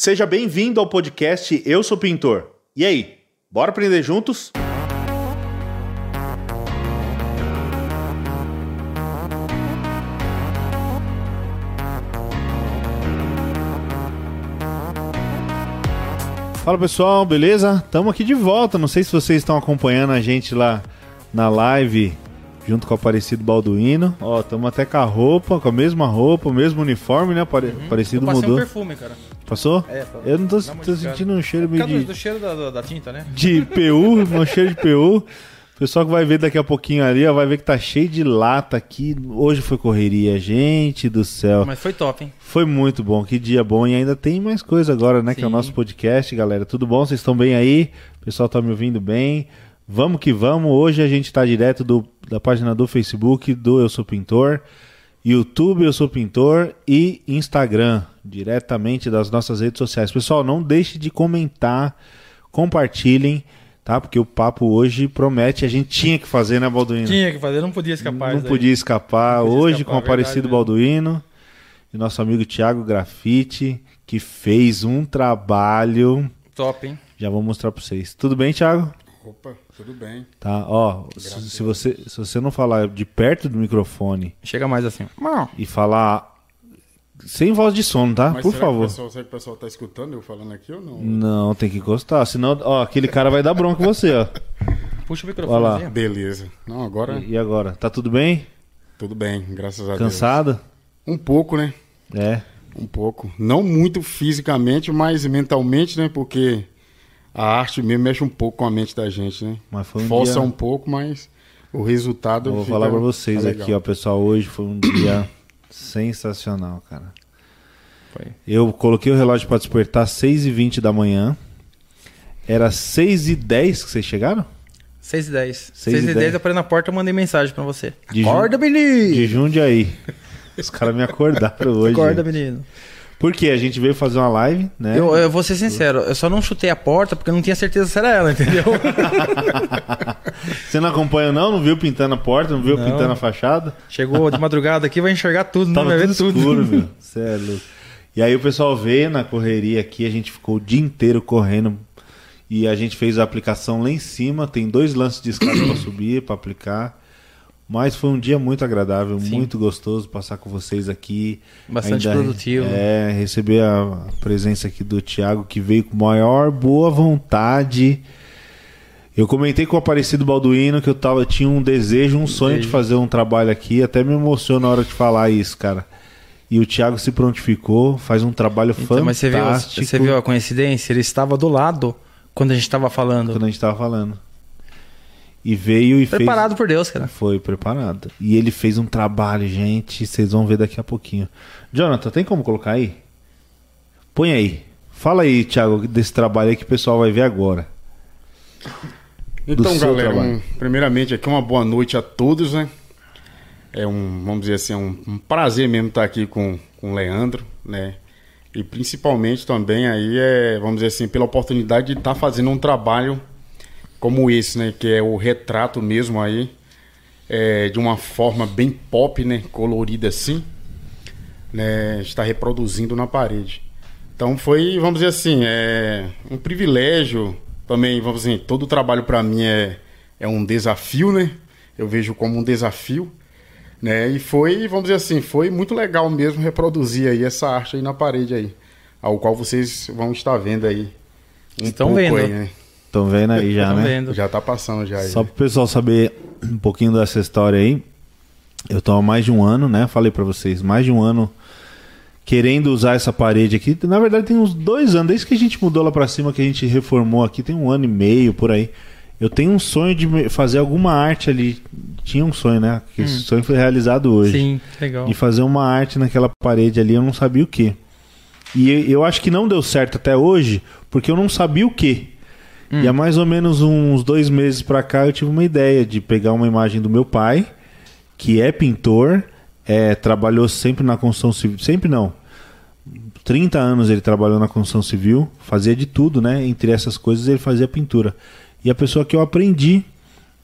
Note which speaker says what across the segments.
Speaker 1: Seja bem-vindo ao podcast Eu Sou Pintor. E aí, bora aprender juntos? Fala pessoal, beleza? Estamos aqui de volta. Não sei se vocês estão acompanhando a gente lá na live junto com o Aparecido Balduino. Ó, estamos até com a roupa, com a mesma roupa, o mesmo uniforme, né? Apare...
Speaker 2: Uhum.
Speaker 1: Aparecido
Speaker 2: Eu passei
Speaker 1: mudou.
Speaker 2: um perfume, cara.
Speaker 1: Passou?
Speaker 2: É, pra-
Speaker 1: Eu não tô, tô sentindo um cheiro
Speaker 2: Por
Speaker 1: meio de,
Speaker 2: do cheiro da, da- da tinta, né?
Speaker 1: de PU, um cheiro de PU. O pessoal que vai ver daqui a pouquinho ali, ó, vai ver que tá cheio de lata aqui. Hoje foi correria, gente do céu.
Speaker 2: Mas foi top, hein?
Speaker 1: Foi muito bom, que dia bom. E ainda tem mais coisa agora, né? Que é o
Speaker 2: Sim.
Speaker 1: nosso podcast, galera. Tudo bom? Vocês estão bem aí? O pessoal tá me ouvindo bem? Vamos que vamos. Hoje a gente tá direto do, da página do Facebook do Eu Sou Pintor, YouTube Eu Sou Pintor e Instagram, diretamente das nossas redes sociais. Pessoal, não deixe de comentar, compartilhem, tá? Porque o papo hoje promete. A gente tinha que fazer, né, Balduino?
Speaker 2: Tinha que fazer, não podia escapar.
Speaker 1: Não podia escapar.
Speaker 2: Não podia
Speaker 1: Hoje
Speaker 2: escapar,
Speaker 1: com o Aparecido
Speaker 2: mesmo.
Speaker 1: Balduino e nosso amigo Thiago Grafite, que fez um trabalho.
Speaker 2: Top, hein?
Speaker 1: Já vou mostrar pra vocês. Tudo bem, Thiago?
Speaker 3: Opa, tudo bem.
Speaker 1: Tá, ó, se, se você, se você não falar de perto do microfone
Speaker 2: Chega mais assim. Não.
Speaker 1: e falar sem voz de sono, tá?
Speaker 3: Mas
Speaker 1: Por
Speaker 3: será
Speaker 1: favor.
Speaker 3: Que pessoal, será que o pessoal tá escutando eu falando aqui ou não?
Speaker 1: Não, tem que encostar, senão, ó, aquele cara vai dar bronca em você, ó.
Speaker 2: Puxa o
Speaker 1: Olha
Speaker 2: microfone.
Speaker 1: lá.
Speaker 2: assim.
Speaker 3: Beleza. Não, agora
Speaker 1: E agora? Tá tudo bem?
Speaker 3: tudo bem, graças a
Speaker 1: Cansado?
Speaker 3: Deus. Um pouco, né?
Speaker 1: É.
Speaker 3: Um pouco. Não muito fisicamente, mas mentalmente, né? Porque a arte mesmo mexe um pouco com a mente da gente, né?
Speaker 1: Mas foi um
Speaker 3: Força
Speaker 1: dia...
Speaker 3: um pouco, mas o resultado.
Speaker 1: Eu vou
Speaker 3: fica-
Speaker 1: falar pra vocês
Speaker 3: tá
Speaker 1: aqui, ó, pessoal. Hoje foi um dia sensacional, cara.
Speaker 2: Foi.
Speaker 1: Eu coloquei o relógio pra despertar às 6h20 da manhã. Era 6h10 que vocês chegaram?
Speaker 2: 6 e 10.
Speaker 1: Seis
Speaker 2: 6
Speaker 1: e
Speaker 2: e 10
Speaker 1: dez.
Speaker 2: eu parei na porta e mandei mensagem pra você.
Speaker 1: De
Speaker 2: Acorda, menino!
Speaker 1: De Jundiaí. Os caras me acordaram hoje.
Speaker 2: Acorda, menino.
Speaker 1: Porque a gente veio fazer uma live, né?
Speaker 2: Eu, eu vou ser sincero, eu só não chutei a porta porque eu não tinha certeza se era ela, entendeu?
Speaker 1: Você não acompanha não? Não viu pintando a porta? Não viu
Speaker 2: Não.
Speaker 1: pintando a fachada?
Speaker 2: Chegou de madrugada aqui, vai enxergar tudo, né?
Speaker 1: Tava
Speaker 2: Vai ver
Speaker 1: tudo
Speaker 2: tudo.
Speaker 1: escuro, meu. Cê é louco. E aí o pessoal veio na correria aqui, a gente ficou o dia inteiro correndo. E a gente fez a aplicação lá em cima. Tem dois lances de escada para subir, para aplicar. Mas foi um dia muito agradável,
Speaker 2: Sim.
Speaker 1: muito gostoso passar com vocês aqui.
Speaker 2: Bastante produtivo.
Speaker 1: É, receber a presença aqui do Thiago, que veio com maior boa vontade. Eu comentei com o Aparecido Balduino que eu tava, tinha um desejo, um sonho de fazer um trabalho aqui. Até me emociono na hora de falar isso, cara. E o Thiago se prontificou, faz um trabalho
Speaker 2: Então,
Speaker 1: fantástico.
Speaker 2: mas você viu, você viu a coincidência? Ele estava do lado quando a gente estava falando.
Speaker 1: quando a gente tava falando. E veio e
Speaker 2: Preparado por Deus, cara.
Speaker 1: fez. Foi preparado. E ele fez um trabalho, gente. Vocês vão ver daqui a pouquinho. Jonathan, tem como colocar aí? Põe aí. Fala aí, Thiago, desse trabalho aí que o pessoal vai ver agora.
Speaker 3: Então, galera, um- primeiramente aqui uma boa noite a todos, né? É um, vamos dizer assim, um, um prazer mesmo estar aqui com, com o Leandro, né? E principalmente também aí é, vamos dizer assim, pela oportunidade de estar fazendo um trabalho como esse, né? Que é o retrato mesmo aí, é, de uma forma bem pop, né? Colorida assim, né? Está reproduzindo na parede. Então foi, vamos dizer assim, é um privilégio também, vamos dizer, todo o trabalho para mim é, é um desafio, né? Eu vejo como um desafio, né? E foi, vamos dizer assim, foi muito legal mesmo reproduzir aí essa arte aí na parede aí, ao qual vocês vão estar vendo aí. Um
Speaker 2: Estão
Speaker 3: pouco
Speaker 2: vendo.
Speaker 3: aí, né?
Speaker 1: Estão vendo aí já, né?
Speaker 2: vendo.
Speaker 3: Já tá passando já aí.
Speaker 1: Só para o pessoal saber um pouquinho dessa história aí. Eu tô há mais de um ano, né? Falei para vocês, mais de um ano querendo usar essa parede aqui. Na verdade, tem uns dois anos, desde que a gente mudou lá para cima, que a gente reformou aqui, tem um ano e meio por aí. Eu tenho um sonho de fazer alguma arte ali. Tinha um sonho, né? Que Esse sonho foi realizado hoje.
Speaker 2: Sim, legal.
Speaker 1: De fazer uma arte naquela parede ali, eu não sabia o que. E eu acho que não deu certo até hoje, porque eu não sabia o que. E há mais ou menos uns dois meses pra cá eu tive uma ideia de pegar uma imagem do meu pai, que é pintor, é, trabalhou sempre na construção civil. Sempre não. 30 anos ele trabalhou na construção civil, fazia de tudo, né? Entre essas coisas ele fazia pintura. E a pessoa que eu aprendi,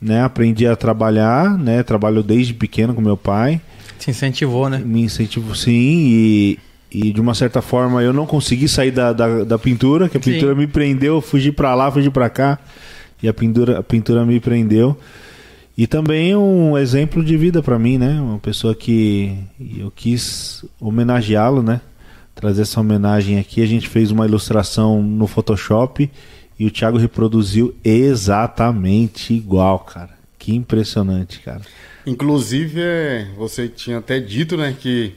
Speaker 1: né? Aprendi a trabalhar, né? Trabalhou desde pequeno com meu pai
Speaker 2: Te incentivou, né?
Speaker 1: me incentivou sim e, e de uma certa forma eu não consegui sair da, da, da pintura, que a
Speaker 2: Sim.
Speaker 1: pintura me prendeu, eu fugi pra lá, fugi pra cá, e a pintura, a pintura me prendeu. E também um exemplo de vida pra mim, né? Uma pessoa que eu quis homenageá-lo, né? Trazer essa homenagem aqui. A gente fez uma ilustração no Photoshop e o Thiago reproduziu exatamente igual, cara. Que impressionante, cara.
Speaker 3: Inclusive, é, você tinha até dito, né, que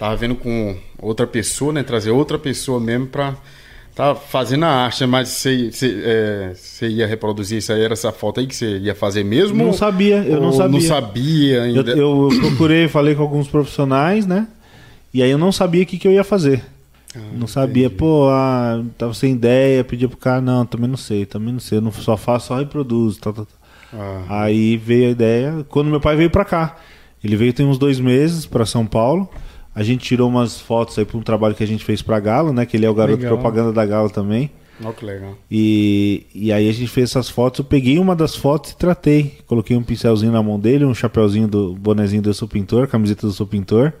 Speaker 3: tava vendo com outra pessoa, né, trazer outra pessoa mesmo pra tá fazendo a arte, né, mas você, você, é, você ia reproduzir isso aí, era essa foto aí que você ia fazer mesmo?
Speaker 1: Não sabia, eu não sabia.
Speaker 3: Não sabia
Speaker 1: Eu,
Speaker 3: ainda.
Speaker 1: eu procurei, falei com alguns profissionais, né? E aí eu não sabia o que, que eu ia fazer. não sabia, pô, ah, tava sem ideia, pedia pro cara, não, também não sei, também não sei, eu não só faço, só reproduzo, tal, tal, tal.
Speaker 3: Ah,
Speaker 1: Aí veio a ideia, quando meu pai veio pra cá. Ele veio tem uns dois meses pra São Paulo. A gente tirou umas fotos aí pra um trabalho que a gente fez pra Galo, né? Que ele é o garoto
Speaker 2: Legal.
Speaker 1: propaganda da Galo também.
Speaker 3: olha que legal.
Speaker 1: E, e aí a gente fez essas fotos. Eu peguei uma das fotos e tratei. Coloquei um pincelzinho na mão dele, um chapeuzinho do bonezinho do Eu Sou Pintor, camiseta do Eu Sou Pintor.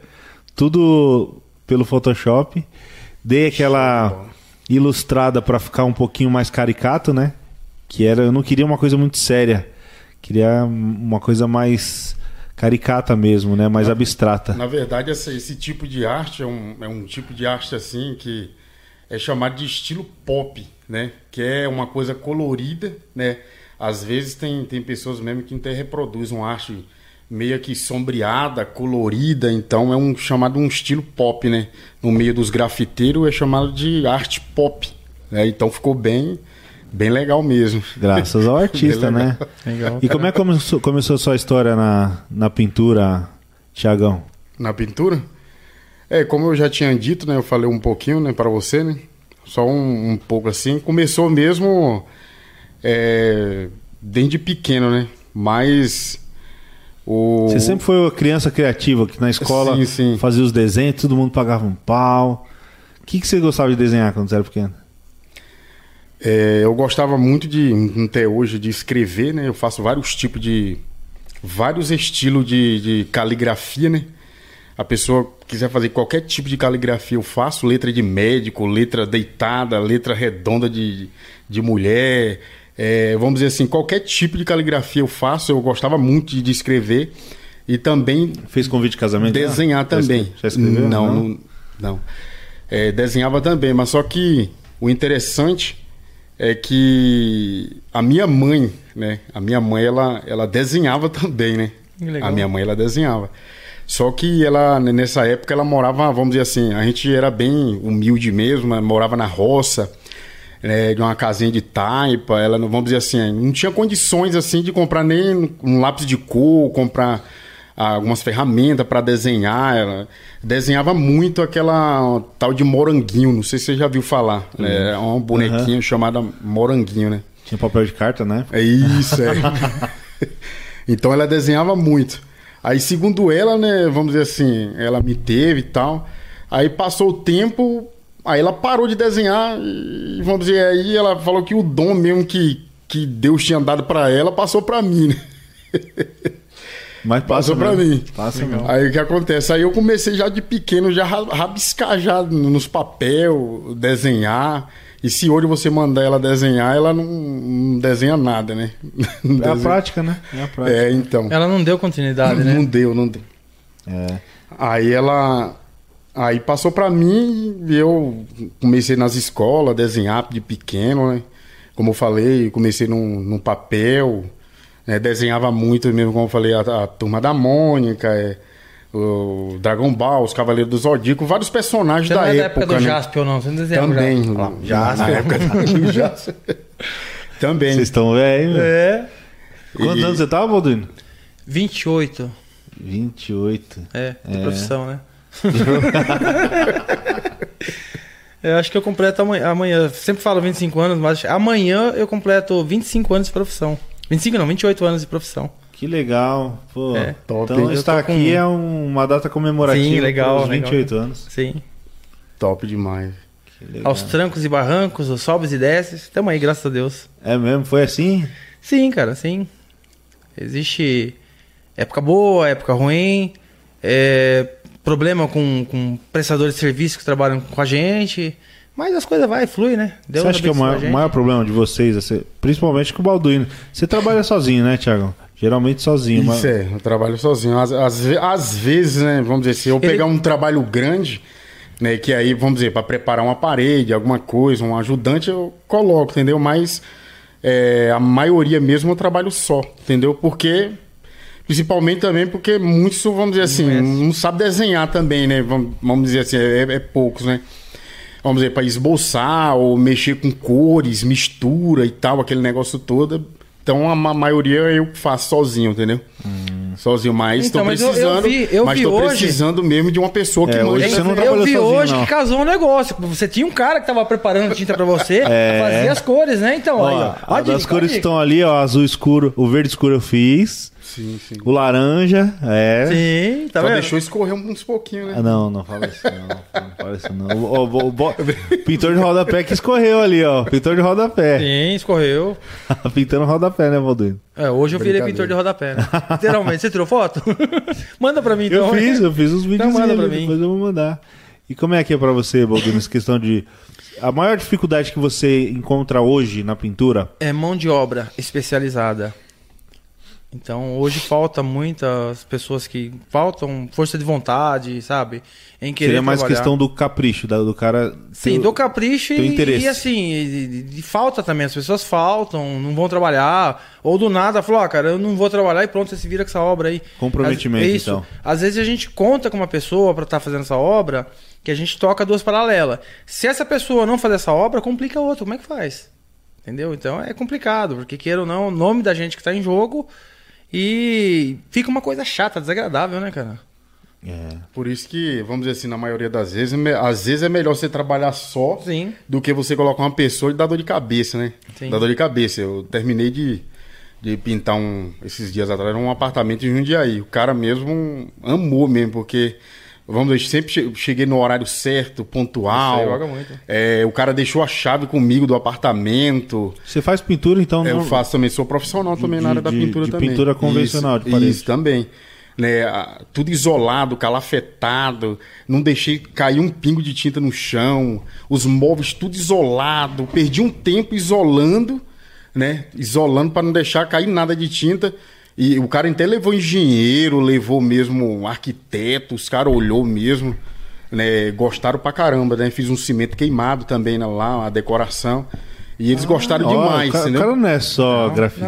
Speaker 1: Tudo pelo Photoshop. Dei aquela ilustrada pra ficar um pouquinho mais caricato, né? Que era, eu não queria uma coisa muito séria. Queria uma coisa mais caricata mesmo, né? Mais abstrata.
Speaker 3: Na verdade, esse, esse tipo de arte é um, é um tipo de arte assim que é chamado de estilo pop, né? Que é uma coisa colorida, né? Às vezes tem, tem pessoas mesmo que até reproduzem uma arte meio que sombreada, colorida, então é um chamado um estilo pop, né? No meio dos grafiteiros é chamado de arte pop, né? Então ficou bem bem legal mesmo.
Speaker 1: Graças ao artista,
Speaker 3: Bem legal.
Speaker 1: né?
Speaker 2: Legal.
Speaker 1: E como é que começou, começou a sua história na, na pintura, Tiagão?
Speaker 3: Na pintura? É, como eu já tinha dito, né? Eu falei um pouquinho, né, para você, né? Só um, um pouco assim. Começou mesmo é, desde pequeno, né? Mas o
Speaker 1: Você sempre foi uma criança criativa, que na escola
Speaker 3: Sim, sim.
Speaker 1: fazia os desenhos, todo mundo pagava um pau. O que, que você gostava de desenhar quando você era pequeno?
Speaker 3: É, eu gostava muito de, até hoje, de escrever, né? Eu faço vários tipos de. vários estilos de, de caligrafia, né? A pessoa quiser fazer qualquer tipo de caligrafia, eu faço letra de médico, letra deitada, letra redonda de, de mulher. é, vamos dizer assim, qualquer tipo de caligrafia eu faço. Eu gostava muito de, de escrever e também
Speaker 1: Fez convite de casamento?
Speaker 3: Desenhar
Speaker 1: Já
Speaker 3: também.
Speaker 1: Já escreveu?
Speaker 3: Não, não. não. É, desenhava também, mas só que o interessante é que a minha mãe, né? A minha mãe, ela, ela desenhava também, né?
Speaker 2: Legal.
Speaker 3: A minha mãe, ela desenhava. Só que ela, nessa época, ela morava, vamos dizer assim, a gente era bem humilde mesmo, morava na roça, né, de uma casinha de taipa, ela, vamos dizer assim, não tinha condições, assim, de comprar nem um lápis de cor, comprar algumas ferramentas para desenhar, ela desenhava muito aquela tal de moranguinho, não sei se você já viu falar, né, é um bonequinho chamado moranguinho, né?
Speaker 1: Tinha papel de carta, né?
Speaker 3: É isso, é. então ela desenhava muito. Aí, segundo ela, né, vamos dizer assim, ela me teve e tal. Aí passou o tempo, aí ela parou de desenhar e, vamos dizer, aí ela falou que o dom mesmo que, que Deus tinha dado pra ela passou pra mim, né?
Speaker 1: Mas passa
Speaker 3: Passou pra
Speaker 1: mesmo.
Speaker 3: mim.
Speaker 1: Passa mesmo.
Speaker 3: Aí o que acontece? Aí eu comecei já de pequeno, já ra- rabiscar já nos papel, desenhar. E se hoje você mandar ela desenhar, ela não, não desenha nada, né? Não
Speaker 1: É a
Speaker 3: desenha-
Speaker 1: prática, né? É a prática.
Speaker 3: É, então.
Speaker 2: Ela não deu continuidade,
Speaker 3: Não
Speaker 2: né?
Speaker 3: deu, não deu.
Speaker 1: É.
Speaker 3: Aí ela. Aí passou pra mim e eu comecei nas escolas a desenhar de pequeno, né? Como eu falei, comecei num, num papel, né? desenhava muito mesmo, como eu falei, a, a Turma da Mônica, é, o Dragon Ball, os Cavaleiros do Zodíaco, vários personagens
Speaker 2: Você
Speaker 3: da
Speaker 2: não é da
Speaker 3: época.
Speaker 2: época do
Speaker 3: né?
Speaker 2: Jaspion, não. Você não desenhava
Speaker 3: Também.
Speaker 2: Lá,
Speaker 3: Na época do Jaspion. Também.
Speaker 1: Vocês estão velhos, velho.
Speaker 2: É.
Speaker 1: Quantos
Speaker 3: E-
Speaker 1: anos você tava, Baldwino?
Speaker 2: 28.
Speaker 1: 28.
Speaker 2: É, de
Speaker 1: É.
Speaker 2: profissão, né? eu acho que eu completo amanhã, amanhã. Sempre falo 25 anos, mas amanhã eu completo 25 anos de profissão. 25 não, 28 anos de profissão.
Speaker 1: Que legal. Pô,
Speaker 2: É.
Speaker 3: Top,
Speaker 1: então estar aqui
Speaker 2: com-
Speaker 1: é um- uma data comemorativa
Speaker 2: Sim, legal, legal.
Speaker 1: 28 anos.
Speaker 2: Sim.
Speaker 3: Top demais.
Speaker 1: Que legal.
Speaker 2: Aos trancos e barrancos, os sobes e desces. Tamo aí, graças a Deus.
Speaker 1: É mesmo? Foi assim?
Speaker 2: Sim, cara, sim. Existe época boa, época ruim. É, problema com, com prestadores de serviço que trabalham com a gente. Mas as coisas vai, flui, né?
Speaker 1: Deus Você acha que é o maior, maior, problema de vocês, é principalmente com o Balduino? Você trabalha sozinho, né, Thiago? Geralmente sozinho.
Speaker 3: Isso mas... é, eu trabalho sozinho. Às, às, às, vezes, né, vamos dizer, se eu Ele... pegar um trabalho grande, né, que aí, vamos dizer, para preparar uma parede, alguma coisa, um ajudante, eu coloco, entendeu? Mas é, a maioria mesmo eu trabalho só, entendeu? Porque Principalmente também porque muitos, vamos dizer assim, não, não sabe desenhar também, né? Vamos, vamos dizer assim, é, é poucos, né? Vamos dizer, para esboçar ou mexer com cores, mistura e tal, aquele negócio todo. Então a maioria eu faço sozinho, entendeu? Hum. Sozinho, mas estou então, precisando. Eu, eu vi, eu mas estou precisando mesmo de uma pessoa que é,
Speaker 2: manja. Você não eu vi sozinho, hoje não. que casou um negócio. Você tinha um cara que estava preparando tinta para você, é. fazia as cores, né? Então, ó, aí,
Speaker 1: ó. As cores que estão ali, ó, azul escuro, o verde escuro eu fiz. Sim, sim. O laranja, é.
Speaker 2: Sim, tá
Speaker 3: Só
Speaker 2: vendo?
Speaker 3: deixou escorrer uns pouquinhos, né?
Speaker 1: Ah, não, não fala isso não. Não fala isso não. O, o, o, o pintor de rodapé que escorreu ali, ó. Pintor de rodapé.
Speaker 2: Sim, escorreu.
Speaker 1: Pintando rodapé, né, Valduino?
Speaker 2: É, hoje eu virei pintor de rodapé, né? Literalmente. Você tirou foto? manda pra mim, então.
Speaker 1: Eu fiz, eu fiz uns vídeos. Então manda pra mim. Depois eu vou mandar. E como é que é pra você, Valduino, essa questão de... A maior dificuldade que você encontra hoje na pintura?
Speaker 2: É mão de obra especializada. Então hoje falta muitas pessoas que faltam força de vontade, sabe?
Speaker 1: Em querer Seria mais trabalhar. questão do capricho, do cara.
Speaker 2: Sim, do capricho e, interesse. e assim, de, de, falta também. As pessoas faltam, não vão trabalhar, ou do nada falou, ah, cara, eu não vou trabalhar e pronto, você se vira com essa obra aí.
Speaker 1: Comprometimento, Às, isso. então.
Speaker 2: Às vezes a gente conta com uma pessoa para estar tá fazendo essa obra, que a gente toca duas paralelas. Se essa pessoa não fazer essa obra, complica a outra. Como é que faz? Entendeu? Então é complicado, porque queira ou não, o nome da gente que está em jogo e fica uma coisa chata, desagradável, né, cara?
Speaker 3: É. Por isso que, vamos dizer assim, na maioria das vezes, às vezes é melhor você trabalhar só
Speaker 2: Sim.
Speaker 3: do que você colocar uma pessoa e dar dor de cabeça, né? Sim. Dá dor de cabeça. Eu terminei de, de pintar um, esses dias atrás um apartamento em Jundiaí. O cara mesmo amou mesmo, porque Vamos dizer, sempre cheguei no horário certo, pontual.
Speaker 2: joga muito.
Speaker 3: É, o cara deixou a chave comigo do apartamento.
Speaker 1: Você faz pintura, então?
Speaker 3: Eu faço também, sou profissional também de, na área da pintura
Speaker 1: de
Speaker 3: também.
Speaker 1: pintura convencional
Speaker 3: isso, de parede. Isso, também. Né, tudo isolado, calafetado, não deixei cair um pingo de tinta no chão, os móveis tudo isolado, perdi um tempo isolando, né, isolando para não deixar cair nada de tinta. E o cara até levou engenheiro, levou mesmo arquiteto, os caras olhou mesmo, né? Gostaram pra caramba, né? Fiz um cimento queimado também lá, a decoração. E eles ah, gostaram ó, demais,
Speaker 1: o cara,
Speaker 3: entendeu?
Speaker 1: O cara não é só grafite,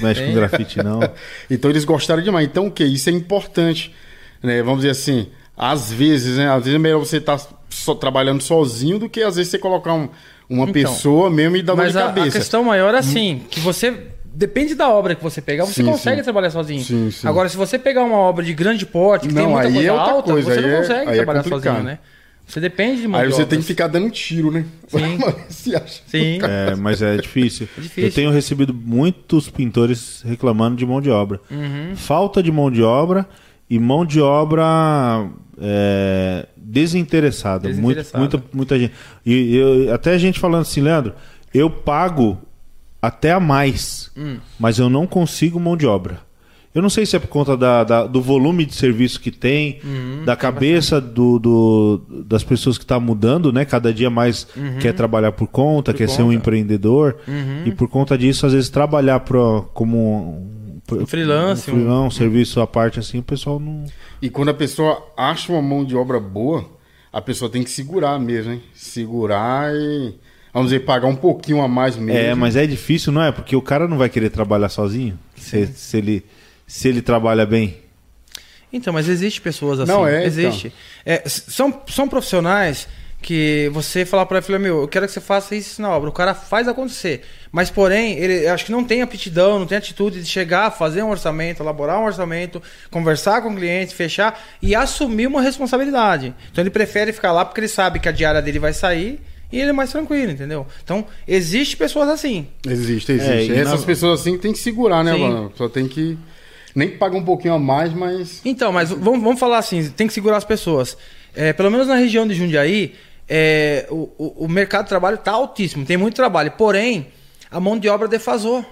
Speaker 1: mexe com grafite, não.
Speaker 3: então eles gostaram demais. Então o que? Isso é importante, né? Vamos dizer assim, às vezes, né? Às vezes é melhor você estar tá só trabalhando sozinho do que às vezes você colocar um, uma então, pessoa mesmo e dar uma de cabeça.
Speaker 2: Mas a questão maior é assim, que você depende da obra que você pegar, você sim, consegue sim. trabalhar sozinho. Sim, Agora, se você pegar uma obra de grande porte, que não, tem muita coisa é alta, coisa. você aí não é- consegue é, trabalhar é sozinho, né? Você depende de
Speaker 3: mão Aí você tem que ficar dando tiro, né?
Speaker 2: Sim. Sim.
Speaker 1: É, mas é difícil. é difícil. Eu tenho recebido muitos pintores reclamando de mão de obra.
Speaker 2: Uhum.
Speaker 1: Falta de mão de obra e mão de obra é, desinteressada. desinteressada. Muito, muita, muita gente. E eu, até a gente falando assim, Leandro, eu pago até a mais,
Speaker 2: hum.
Speaker 1: mas eu não consigo mão de obra. Eu não sei se é por conta da, da do volume de serviço que tem,
Speaker 2: uhum,
Speaker 1: da cabeça do, do, das pessoas que está mudando, né? Cada dia mais uhum. quer trabalhar por conta, por quer conta. ser um empreendedor.
Speaker 2: Uhum.
Speaker 1: E por conta disso, às vezes, trabalhar pro, como
Speaker 2: um, freelance,
Speaker 1: um, freelance, um serviço à parte assim, o pessoal não.
Speaker 3: E quando a pessoa acha uma mão de obra boa, a pessoa tem que segurar mesmo, hein? Segurar e vamos dizer, pagar um pouquinho a mais mesmo.
Speaker 1: É, mas é difícil, não é? Porque o cara não vai querer trabalhar sozinho se, se, ele, se ele trabalha bem.
Speaker 2: Então, mas existe pessoas assim.
Speaker 3: Não é,
Speaker 2: existe.
Speaker 3: Então.
Speaker 2: É, são, são profissionais que você falar para ele, meu, eu quero que você faça isso na obra. O cara faz acontecer. Mas, porém, ele acho que não tem aptidão, não tem atitude de chegar, fazer um orçamento, elaborar um orçamento, conversar com o cliente, fechar e assumir uma responsabilidade. Então ele prefere ficar lá porque ele sabe que a diária dele vai sair e ele é mais tranquilo, entendeu? Então, existe pessoas assim.
Speaker 3: Existe, existe. É, Essas na... pessoas assim tem que segurar, né, Sim. mano? Só tem que. Nem que paga um pouquinho a mais, mas.
Speaker 2: Então, mas vamos, vamos falar assim: tem que segurar as pessoas. É, pelo menos na região de Jundiaí, é, o, o, o mercado de trabalho está altíssimo, tem muito trabalho. Porém, a mão de obra defasou.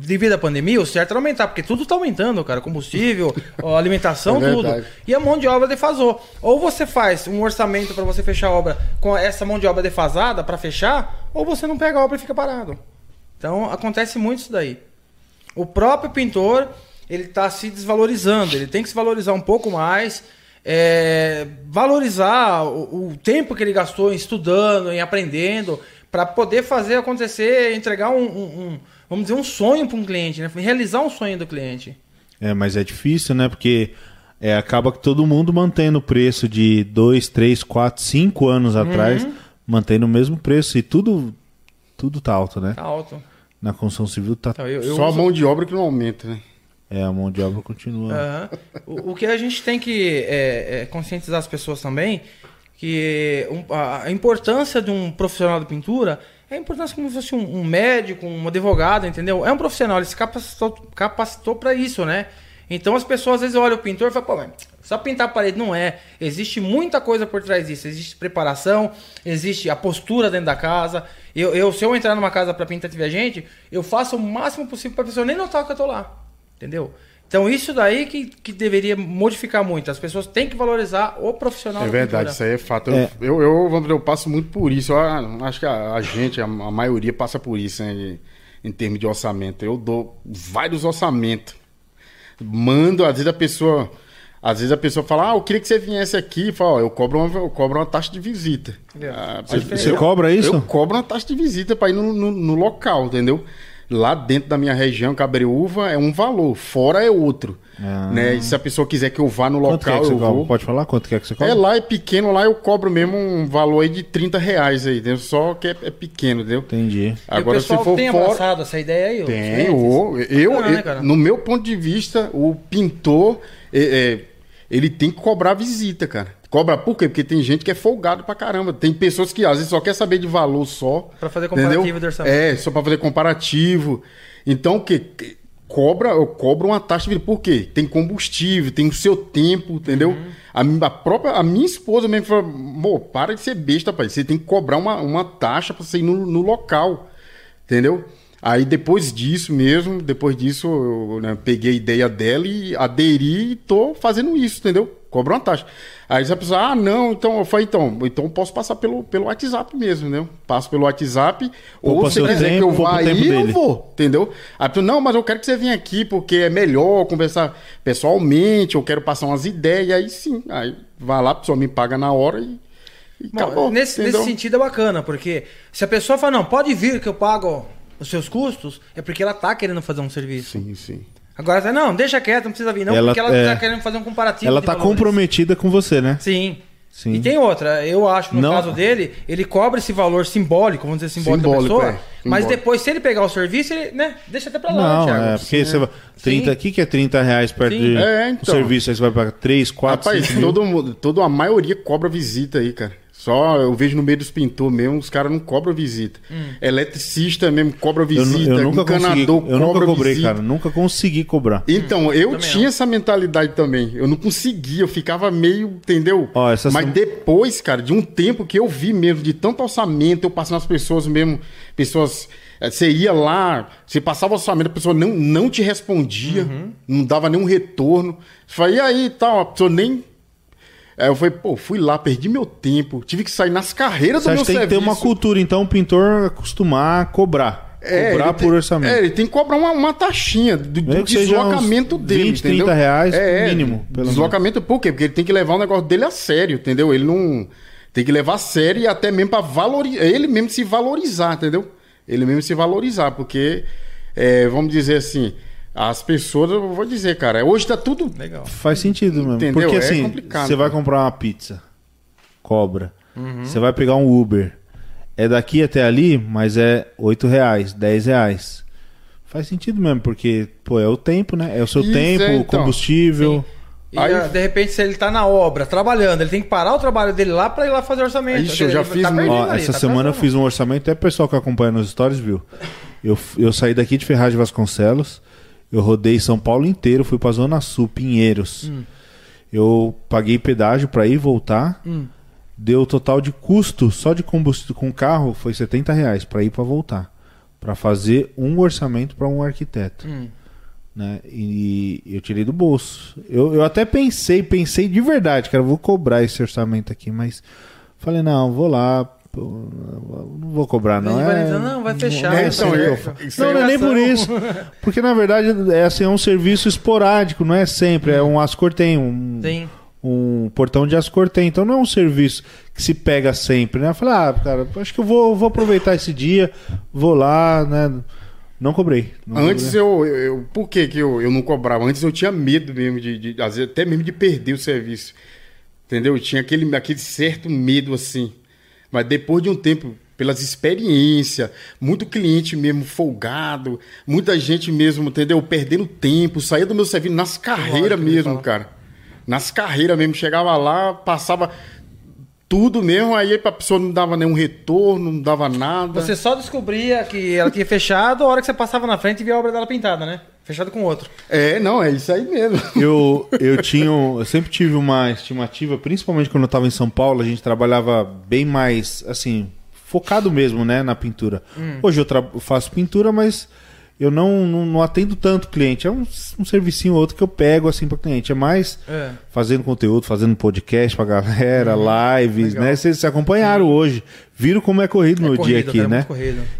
Speaker 2: Devido à pandemia, o certo era aumentar, porque tudo tá aumentando, cara. Combustível, alimentação,
Speaker 3: É
Speaker 2: tudo. E a mão de obra defasou. Ou você faz um orçamento para você fechar a obra com essa mão de obra defasada para fechar, ou você não pega a obra e fica parado. Então acontece muito isso daí. O próprio pintor, ele tá se desvalorizando, ele tem que se valorizar um pouco mais, é, valorizar o, o tempo que ele gastou em estudando, em aprendendo, para poder fazer acontecer, entregar um, um- um- vamos dizer, um sonho para um cliente, né? realizar um sonho do cliente.
Speaker 1: É, mas é difícil, né? Porque é, acaba que todo mundo mantendo o preço de 2, 3, 4, 5 anos atrás, mantendo o mesmo preço. E tudo, tudo tá alto, né?
Speaker 2: Tá alto.
Speaker 1: Na construção civil tá.
Speaker 2: Então, eu- eu
Speaker 3: Só a
Speaker 2: uso-
Speaker 3: mão de obra que não aumenta, né?
Speaker 1: É, a mão de obra continua.
Speaker 2: Aham. O, o que a gente tem que é, é, conscientizar as pessoas também que um- a, a importância de um profissional de pintura é a importância como se fosse um, um médico, um advogado, entendeu? É um profissional, ele se capacitou, capacitou para isso, né? Então as pessoas às vezes olham o pintor e falam, pô, mas só pintar a parede não é. Existe muita coisa por trás disso. Existe preparação, existe a postura dentro da casa. Eu, eu se eu entrar numa casa para pintar tiver gente, eu faço o máximo possível para a pessoa nem notar que eu tô lá. Entendeu? Então isso daí que, que deveria modificar muito. As pessoas têm que valorizar o profissional.
Speaker 3: É
Speaker 2: da
Speaker 3: verdade, isso aí é fato.
Speaker 1: É.
Speaker 3: Eu, eu, dizer, eu passo muito por isso. Eu ah, acho que a, a gente, a, a maioria, passa por isso, né, em, em termos de orçamento. Eu dou vários orçamentos. Mando, às vezes a pessoa. Às vezes a pessoa fala, ah, eu queria que você viesse aqui. Fala, ó, eu cobro uma, eu cobro uma taxa de visita.
Speaker 2: Entendeu?
Speaker 3: Ah, você-
Speaker 1: Você cobra isso?
Speaker 3: Eu cobro uma taxa de visita para ir no, no- no local, entendeu? Lá dentro da minha região, Cabreúva, é um valor, fora é outro.
Speaker 1: Ah.
Speaker 3: Né? E se a pessoa quiser que eu vá no
Speaker 1: Quanto que é
Speaker 3: local,
Speaker 1: que você
Speaker 3: eu
Speaker 1: cobra?
Speaker 3: vou.
Speaker 1: Pode falar quanto que é que você cobra?
Speaker 3: É, lá é pequeno, lá eu cobro mesmo um valor aí de 30 reais aí, entendeu? Só que é, é pequeno, entendeu?
Speaker 1: Entendi.
Speaker 2: E
Speaker 3: Agora,
Speaker 2: o pessoal
Speaker 3: se for
Speaker 2: tem
Speaker 3: fora.
Speaker 2: abraçado essa ideia aí?
Speaker 3: Tem, eu,
Speaker 2: Não, né,
Speaker 3: eu-
Speaker 2: cara?
Speaker 3: no meu ponto de vista, o pintor, é, é, ele tem que cobrar visita, cara. Cobra por quê? Porque tem gente que é folgado pra caramba. Tem pessoas que às vezes só quer saber de valor só.
Speaker 2: Pra fazer comparativo
Speaker 3: entendeu?
Speaker 2: do orçamento.
Speaker 3: É, só pra fazer comparativo. Então, o que? Cobra, eu cobro uma taxa de. Por quê? Tem combustível, tem o seu tempo, entendeu?
Speaker 2: Uhum.
Speaker 3: A, a própria, a minha esposa mesmo falou, "Mô, para de ser besta, pai. Você tem que cobrar uma, uma taxa pra você ir no, no local. Entendeu? Aí depois disso mesmo, depois disso, eu né, peguei a ideia dela e aderi e tô fazendo isso, entendeu? Cobra uma taxa. Aí a pessoa, ah, não, então eu falei, então, então eu posso passar pelo, pelo WhatsApp mesmo, entendeu? Passo pelo WhatsApp, ou se
Speaker 1: seu
Speaker 3: quiser
Speaker 1: tempo,
Speaker 3: que eu vá aí, eu vou, entendeu? Aí pessoa, não, mas eu quero que você venha aqui porque é melhor conversar pessoalmente, eu quero passar umas ideias, aí sim, aí vai lá, a pessoa me paga na hora e, e
Speaker 2: Bom,
Speaker 3: acabou.
Speaker 2: nesse,
Speaker 3: entendeu?
Speaker 2: nesse sentido é bacana, porque se a pessoa fala, não, pode vir que eu pago os seus custos, é porque ela tá querendo fazer um serviço.
Speaker 3: Sim, sim.
Speaker 2: Agora, você, não, deixa quieto, não precisa vir, não,
Speaker 1: Ela-
Speaker 2: porque ela
Speaker 1: é.
Speaker 2: tá querendo fazer um comparativo.
Speaker 1: Ela tá
Speaker 2: valores.
Speaker 1: comprometida com você, né?
Speaker 2: Sim.
Speaker 1: Sim.
Speaker 2: E tem outra, eu acho, no
Speaker 1: Não-
Speaker 2: caso dele, ele cobra esse valor simbólico, vamos dizer simbólico,
Speaker 3: Simbólico,
Speaker 2: da pessoa,
Speaker 3: é.
Speaker 2: mas
Speaker 3: Simbólico.
Speaker 2: depois, se ele pegar o serviço, ele, né, deixa até pra lá,
Speaker 1: Não,
Speaker 2: Thiago.
Speaker 1: é porque você vai. 30,
Speaker 2: Sim.
Speaker 1: aqui que é 30 reais perto
Speaker 2: Sim.
Speaker 1: de
Speaker 3: É,
Speaker 1: um
Speaker 3: então.
Speaker 1: serviço, aí você vai pagar 3, 4,
Speaker 3: Rapaz,
Speaker 1: 5 mil.
Speaker 3: todo mundo, toda a maioria cobra visita aí, cara. Só eu vejo no meio dos pintores mesmo, os caras não cobram visita.
Speaker 2: Hum.
Speaker 3: Eletricista mesmo cobra
Speaker 1: Eu,
Speaker 3: visita,
Speaker 1: nu- eu nunca consegui,
Speaker 3: encanador
Speaker 1: eu nunca
Speaker 3: cobra
Speaker 1: cobrei,
Speaker 3: visita.
Speaker 1: cara. Nunca consegui cobrar.
Speaker 3: Então, eu
Speaker 2: Também
Speaker 3: tinha
Speaker 2: não.
Speaker 3: essa mentalidade também. Eu não conseguia, eu ficava meio, entendeu?
Speaker 1: Ó, essa
Speaker 3: Mas
Speaker 1: sem-
Speaker 3: depois, cara, de um tempo que eu vi mesmo, de tanto orçamento, eu passando as pessoas mesmo, pessoas. eh, Você ia lá, você passava o orçamento, a pessoa não, não te respondia,
Speaker 1: Uhum.
Speaker 3: não dava nenhum retorno. Você falava, e aí tal, a pessoa nem. Aí eu falei, pô, fui lá, perdi meu tempo, tive que sair nas carreiras
Speaker 1: Você
Speaker 3: do meu
Speaker 1: que tem que ter
Speaker 3: serviço.
Speaker 1: uma cultura, então, o pintor acostumar a cobrar.
Speaker 3: É,
Speaker 1: cobrar por
Speaker 3: tem-
Speaker 1: orçamento.
Speaker 3: É, ele tem que cobrar uma, uma taxinha do, do deslocamento dele.
Speaker 1: 20,
Speaker 3: entendeu?
Speaker 1: 30 reais,
Speaker 3: é,
Speaker 1: mínimo, pelo
Speaker 3: Deslocamento por quê? Porque ele tem que levar o negócio dele a sério, entendeu? Ele não. Tem que levar a sério e até mesmo para valorizar. Ele mesmo se valorizar, entendeu? Ele mesmo se valorizar, porque, é, vamos dizer assim, as pessoas, eu vou dizer, cara, hoje tá tudo.
Speaker 2: Legal.
Speaker 1: Faz sentido mesmo.
Speaker 3: Entendeu?
Speaker 1: Porque
Speaker 3: É
Speaker 1: assim, você vai comprar uma pizza, cobra.
Speaker 2: Uhum.
Speaker 1: Você vai pegar um Uber. É daqui até ali, mas é 8 reais, 10 reais. Faz sentido mesmo, porque, pô, é o tempo, né? É o seu
Speaker 3: Isso,
Speaker 1: tempo,
Speaker 3: é,
Speaker 1: o
Speaker 3: então.
Speaker 1: combustível.
Speaker 2: E
Speaker 3: Aí-
Speaker 2: ah, de repente, se ele tá na obra, trabalhando, ele tem que parar o trabalho dele lá pra ir lá fazer orçamento.
Speaker 3: Ixi, eu já
Speaker 2: Ele
Speaker 3: fiz
Speaker 2: tá
Speaker 1: Ó,
Speaker 2: ali,
Speaker 1: essa
Speaker 2: tá
Speaker 1: semana eu
Speaker 2: atrasado.
Speaker 1: fiz um orçamento, até o pessoal que acompanha nos stories viu. Eu, eu saí daqui de Ferraz de Vasconcelos, eu rodei São Paulo inteiro, fui pra Zona Sul, Pinheiros.
Speaker 2: Hum.
Speaker 1: Eu paguei pedágio pra ir e voltar.
Speaker 2: Hum.
Speaker 1: Deu total de custo só de combustível com o carro foi 70 reais pra ir e pra voltar. para fazer um orçamento para um arquiteto.
Speaker 2: Hum.
Speaker 1: Né? E eu tirei do bolso. Eu, eu até pensei, pensei de verdade, cara, vou cobrar esse orçamento aqui, mas falei, não, vou lá. Não vou cobrar, não.
Speaker 2: Vai
Speaker 1: É,
Speaker 2: dizer, não, vai fechar.
Speaker 1: é, então,
Speaker 3: é- isso
Speaker 1: não, não é nem por isso. Porque na verdade é assim, é um serviço esporádico, não é sempre. É um Ascor tem, um,
Speaker 2: Sim.
Speaker 1: um portão de Ascor tem. Então não é um serviço que se pega sempre, né? Eu falei, ah, cara, acho que eu vou, vou aproveitar esse dia, vou lá, né? Não cobrei. Não
Speaker 3: Antes
Speaker 1: cobrei.
Speaker 3: eu, eu- Por que, que eu, eu não cobrava? Antes eu tinha medo mesmo de, de- Às vezes até mesmo de perder o serviço. Entendeu? Eu tinha aquele, aquele certo medo assim. Mas depois de um tempo, pelas experiências, muito cliente mesmo folgado, muita gente mesmo, entendeu? Perdendo tempo, saía do meu serviço nas carreiras mesmo, cara. Nas carreiras mesmo. Chegava lá, passava tudo mesmo, aí a pessoa não dava nenhum retorno, não dava nada.
Speaker 2: Você só descobria que ela tinha fechado a hora que você passava na frente e via a obra dela pintada, né? Fechado com outro.
Speaker 3: É, não, é isso aí mesmo.
Speaker 1: Eu, eu tinha. Eu sempre tive uma estimativa, principalmente quando eu estava em São Paulo, a gente trabalhava bem mais, assim, focado mesmo, né, na pintura. Hoje eu tra- eu faço pintura, mas eu não, não, não atendo tanto cliente. É um, um servicinho ou outro que eu pego assim para cliente. É mais
Speaker 2: É.
Speaker 1: fazendo conteúdo, fazendo podcast pra galera, lives,
Speaker 2: legal.
Speaker 1: né? Vocês se acompanharam hoje. Viram como é corrido meu
Speaker 2: É
Speaker 1: dia
Speaker 2: corrido,
Speaker 1: aqui,
Speaker 2: cara,
Speaker 1: né?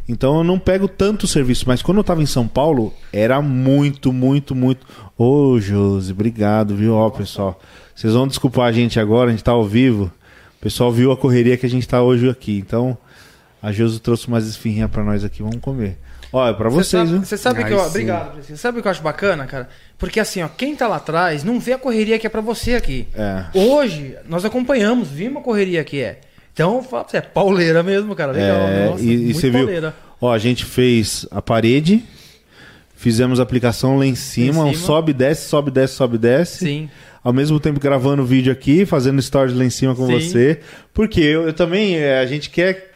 Speaker 1: Então eu não pego tanto serviço, mas quando eu tava em São Paulo, era muito, muito, muito. Ô, Josi, obrigado, viu? Ó, pessoal. Vocês vão desculpar a gente agora, a gente tá ao vivo. O pessoal viu a correria que a gente tá hoje aqui. Então, a Josi trouxe umas esfirrinhas pra nós aqui, vamos comer. Ó, é pra
Speaker 2: Você
Speaker 1: vocês,
Speaker 2: sabe,
Speaker 1: viu?
Speaker 2: você sabe que eu,
Speaker 3: sim.
Speaker 2: obrigado, Priscila. Sabe o que eu acho bacana, cara? Porque assim, ó, quem tá lá atrás não vê a correria que é pra você aqui.
Speaker 1: É.
Speaker 2: Hoje nós acompanhamos, vimos a correria que é. Então, fala pra você, é pauleira mesmo, cara. Legal.
Speaker 1: É,
Speaker 2: nossa,
Speaker 1: e, e
Speaker 2: muito
Speaker 1: você viu?
Speaker 2: pauleira.
Speaker 1: Ó, a gente fez a parede, fizemos a aplicação lá em cima,
Speaker 2: Em
Speaker 1: um
Speaker 2: cima.
Speaker 1: sobe, desce, sobe, desce, sobe, desce.
Speaker 2: Sim.
Speaker 1: Ao mesmo tempo gravando vídeo aqui, fazendo stories lá em cima com
Speaker 2: Sim.
Speaker 1: você. Porque eu, eu também, é, a gente quer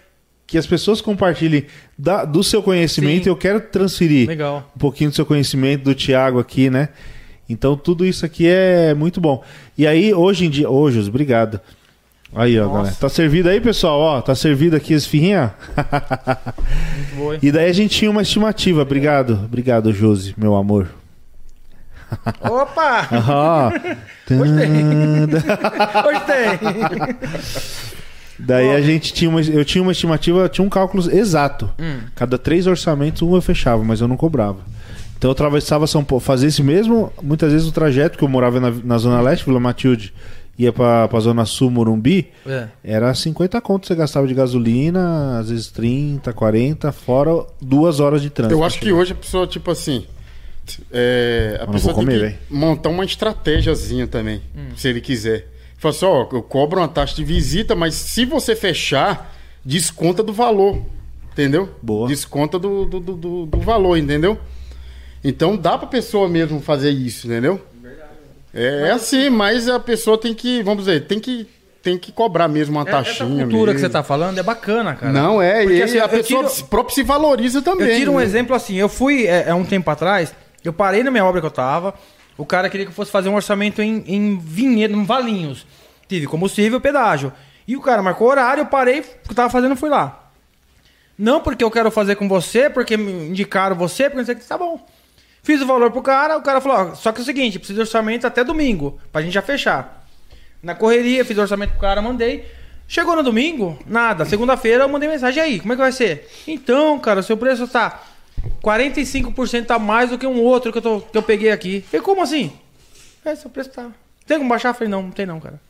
Speaker 1: que as pessoas compartilhem da- do seu conhecimento
Speaker 2: Sim.
Speaker 1: e eu quero transferir
Speaker 2: Legal.
Speaker 1: um pouquinho do seu conhecimento do Thiago aqui, né? Então tudo isso aqui é muito bom. E aí, hoje em dia. Ô, Jus, obrigado. Aí, ó,
Speaker 2: Nossa.
Speaker 1: galera. Tá servido aí, pessoal? Ó, tá servido aqui as esfirrinha?
Speaker 2: Muito boa. hein?
Speaker 1: E daí a gente tinha uma estimativa. Obrigado. Obrigado, Josi, meu amor.
Speaker 2: Opa!
Speaker 1: Ah,
Speaker 2: Hoje tem. Hoje tem.
Speaker 1: Daí a gente tinha uma, eu tinha uma estimativa, tinha um cálculo exato.
Speaker 2: Hum.
Speaker 1: Cada três orçamentos, um eu fechava, mas eu não cobrava. Então eu atravessava São Paulo, fazia esse mesmo, muitas vezes o trajeto que eu morava na, na Zona Leste, Vila Matilde, ia pra, pra Zona Sul, Morumbi,
Speaker 2: É.
Speaker 1: era 50 conto você gastava de gasolina, às vezes 30, 40, fora duas horas de trânsito.
Speaker 3: Eu acho que hoje a pessoa, tipo assim. é, a
Speaker 1: não
Speaker 3: pessoa
Speaker 1: vou
Speaker 3: tem
Speaker 1: comer,
Speaker 3: que montar uma estratégiazinha também, se ele quiser. Fala assim, ó, eu cobro uma taxa de visita, mas se você fechar, desconta do valor. Entendeu?
Speaker 1: Boa.
Speaker 3: Desconta do, do, do, do- do valor, entendeu? Então dá pra pessoa mesmo fazer isso, entendeu? É, é assim, mas a pessoa tem que, vamos dizer, tem que, tem que cobrar mesmo uma
Speaker 2: É, Essa
Speaker 3: taxinha.
Speaker 2: cultura que
Speaker 3: mesmo.
Speaker 2: você tá falando é bacana, cara.
Speaker 3: Não, é,
Speaker 2: Porque,
Speaker 3: e
Speaker 2: assim,
Speaker 3: a pessoa
Speaker 2: tiro-
Speaker 3: se- próprio se valoriza também.
Speaker 2: Eu tiro um
Speaker 3: né?
Speaker 2: exemplo assim, eu fui é, é, um tempo atrás, eu parei na minha obra que eu tava, o cara queria que eu fosse fazer um orçamento em, em Vinhedo, em Valinhos. Tive combustível, pedágio. E o cara marcou horário, eu parei, o que eu tava fazendo, fui lá. Não porque eu quero fazer com você, porque me indicaram você, porque não sei o que, tá bom. Fiz o valor pro cara, o cara falou, ó, só que é o seguinte, precisa de orçamento até domingo, pra gente já fechar. Na correria, fiz o orçamento pro cara, mandei. Chegou no domingo, nada. Segunda-feira eu mandei mensagem "E aí, como é que vai ser? Então, cara, o seu preço tá 45% a mais do que um outro que eu, tô, que eu peguei aqui. Falei, como assim? É, seu preço tá. Tem como baixar? Falei, não, não tem não, cara.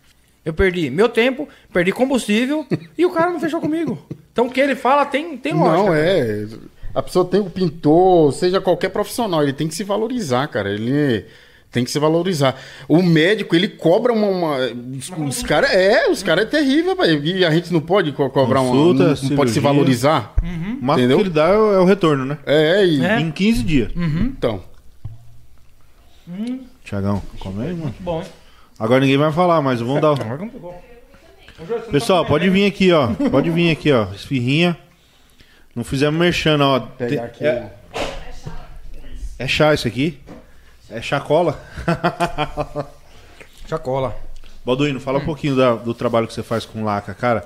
Speaker 2: Eu perdi meu tempo, perdi combustível e o cara não fechou comigo. Então o que ele fala tem, tem lógica.
Speaker 3: Não, é. A pessoa tem o pintor, seja qualquer profissional, ele tem que se valorizar, cara. Ele tem que se valorizar. O médico, ele cobra uma. uma- os, os caras. É, os caras é terrível, velho. E a gente não pode co- cobrar
Speaker 1: Consulta,
Speaker 3: uma. Não, não pode se valorizar.
Speaker 1: O máximo
Speaker 3: Entendeu?
Speaker 1: que ele dá é o é o retorno, né?
Speaker 3: É, e.
Speaker 2: É.
Speaker 1: Em 15 dias.
Speaker 3: Então.
Speaker 1: Tiagão, come aí, mano.
Speaker 2: Bom, hein?
Speaker 1: Agora ninguém vai falar, mas vamos dar. Pessoal, pode vir aqui, ó. Pode vir aqui, ó. Esfirrinha. Não fizemos merchan, ó.
Speaker 3: Pegar aqui.
Speaker 1: É, é chá isso aqui? É chacola?
Speaker 2: Chacola.
Speaker 1: Balduino, fala um pouquinho da- do trabalho que você faz com laca, cara.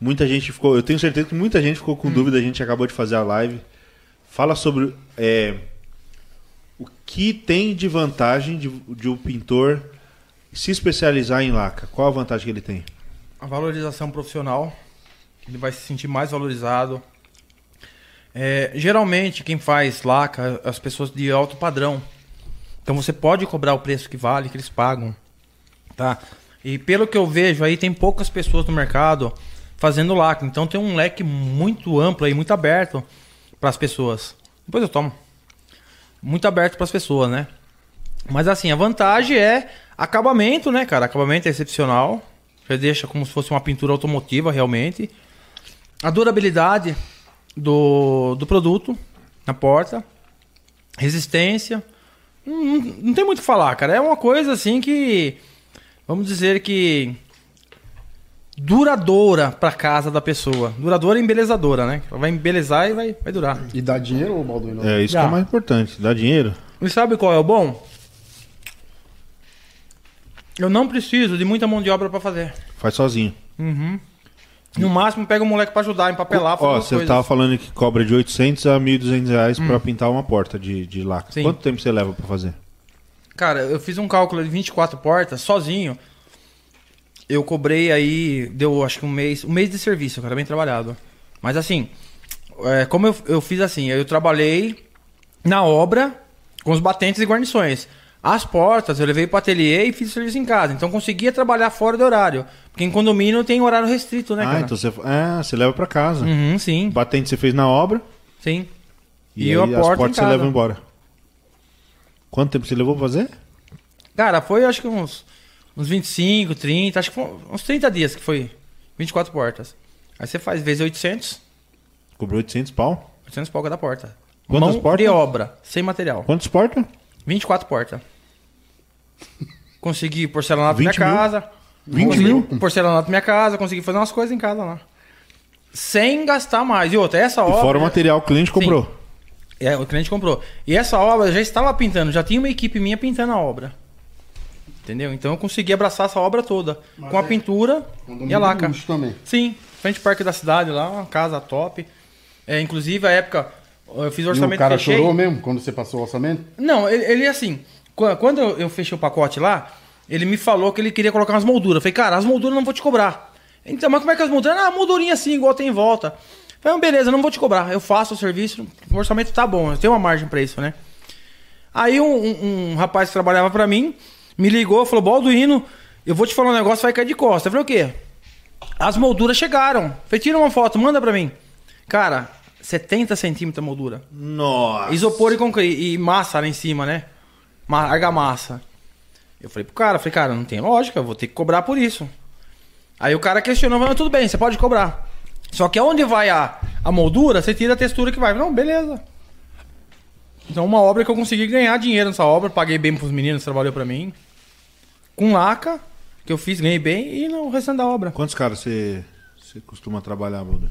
Speaker 1: Muita gente ficou. Eu tenho certeza que muita gente ficou com dúvida. A gente acabou de fazer a live. Fala sobre é, o que tem de vantagem de, de um pintor se especializar em laca. Qual a vantagem que ele tem?
Speaker 2: A valorização profissional. Ele vai se sentir mais valorizado. É, geralmente, quem faz laca, as pessoas de alto padrão. Então você pode cobrar o preço que vale, que eles pagam. Tá? E pelo que eu vejo aí, tem poucas pessoas no mercado fazendo laca. Então tem um leque muito amplo aí, muito aberto para as pessoas. Depois eu tomo. Muito aberto para as pessoas, né? Mas assim, a vantagem é acabamento, né, cara? Acabamento é excepcional. Já deixa como se fosse uma pintura automotiva, realmente. A durabilidade do, do produto na porta. Resistência. Não, não, tem muito o que falar, cara. É uma coisa assim que. Vamos dizer que. Duradoura pra casa da pessoa. Duradoura e embelezadora, né? Ela vai embelezar e vai, vai durar.
Speaker 3: E dá dinheiro, Balduino?
Speaker 1: É isso
Speaker 2: Já.
Speaker 1: que é o mais importante. Dá dinheiro?
Speaker 2: E sabe qual é o bom? Eu não preciso de muita mão de obra pra fazer.
Speaker 1: Faz sozinho.
Speaker 2: No máximo, pega um moleque pra ajudar, empapelar, fazer
Speaker 1: Ó, você
Speaker 2: coisas.
Speaker 1: tava falando que cobra de 800 a 1.200 reais pra pintar uma porta de, de laca.
Speaker 2: Sim.
Speaker 1: Quanto tempo você leva pra fazer?
Speaker 2: Cara, eu fiz um cálculo de 24 portas sozinho. Eu cobrei aí, deu acho que um mês, um mês de serviço, cara, bem trabalhado. Mas assim, é, como eu, eu fiz assim, eu trabalhei na obra com os batentes e guarnições. As portas eu levei pro ateliê e fiz serviço em casa. Então conseguia trabalhar fora do horário. Porque em condomínio tem horário restrito, né,
Speaker 1: ah,
Speaker 2: cara?
Speaker 1: então você, é, você leva pra casa.
Speaker 2: Uhum, sim,
Speaker 1: Batente você fez na obra
Speaker 2: sim.
Speaker 1: e,
Speaker 2: E eu
Speaker 1: aí as
Speaker 2: aporto em
Speaker 1: portas você leva embora. Quanto tempo você levou pra fazer?
Speaker 2: Cara, foi acho que uns, uns 25, 30, acho que foi uns 30 dias que foi 24 portas. Aí você faz vezes 800,
Speaker 1: Cobrou 800 pau.
Speaker 2: 800 pau cada porta.
Speaker 1: Quantas
Speaker 2: Mão
Speaker 1: portas?
Speaker 2: de obra, sem material.
Speaker 1: Quantos portas?
Speaker 2: 24 portas. Consegui porcelanato na minha
Speaker 1: 20 mil?
Speaker 2: casa.
Speaker 1: 20
Speaker 2: consegui
Speaker 1: mil?
Speaker 2: Porcelanato na minha casa, consegui fazer umas coisas em casa lá. Sem gastar mais. E outra, essa
Speaker 1: E
Speaker 2: obra...
Speaker 1: fora o material que o cliente comprou.
Speaker 2: É, o cliente comprou. E essa obra eu já estava pintando, já tinha uma equipe minha pintando a obra. Entendeu? Então eu consegui abraçar essa obra toda. com a pintura e a laca.
Speaker 3: também.
Speaker 2: Sim, frente ao parque da cidade lá, uma casa top. É, inclusive, a época, eu fiz
Speaker 3: E
Speaker 2: orçamento
Speaker 3: o cara
Speaker 2: fechei.
Speaker 3: chorou mesmo quando você passou o orçamento?
Speaker 2: Não, ele, ele assim, qu- quando eu, fechei o pacote lá, ele me falou que ele queria colocar umas molduras. Eu falei, cara, as molduras eu não vou te cobrar. Então, mas como é que as molduras? Ah, moldurinha assim, igual tem em volta. Eu falei, "Ah, beleza, não vou te cobrar. Eu faço o serviço, o orçamento tá bom, eu tenho uma margem pra isso, né? Aí um, um- um rapaz que trabalhava pra mim me ligou, falou, Balduino, eu vou te falar um negócio, vai cair de costa. Eu falei, o quê? As molduras chegaram. Eu falei, tira uma foto, manda pra mim. Cara, 70 centímetros a moldura.
Speaker 1: Nossa.
Speaker 2: Isopor e e massa lá em cima, né? Ma- Argamassa. Eu falei pro cara, falei, cara, não tem lógica, eu vou ter que cobrar por isso. Aí o cara questionou, mas tudo bem, você pode cobrar. Só que aonde vai a, a moldura, você tira a textura que vai. Não, beleza. Então uma obra que eu consegui ganhar dinheiro nessa obra, paguei bem pros meninos, trabalhou pra mim. Com laca, que eu fiz, ganhei bem, e no restante da obra.
Speaker 1: Quantos caras você, você costuma trabalhar, Baldur?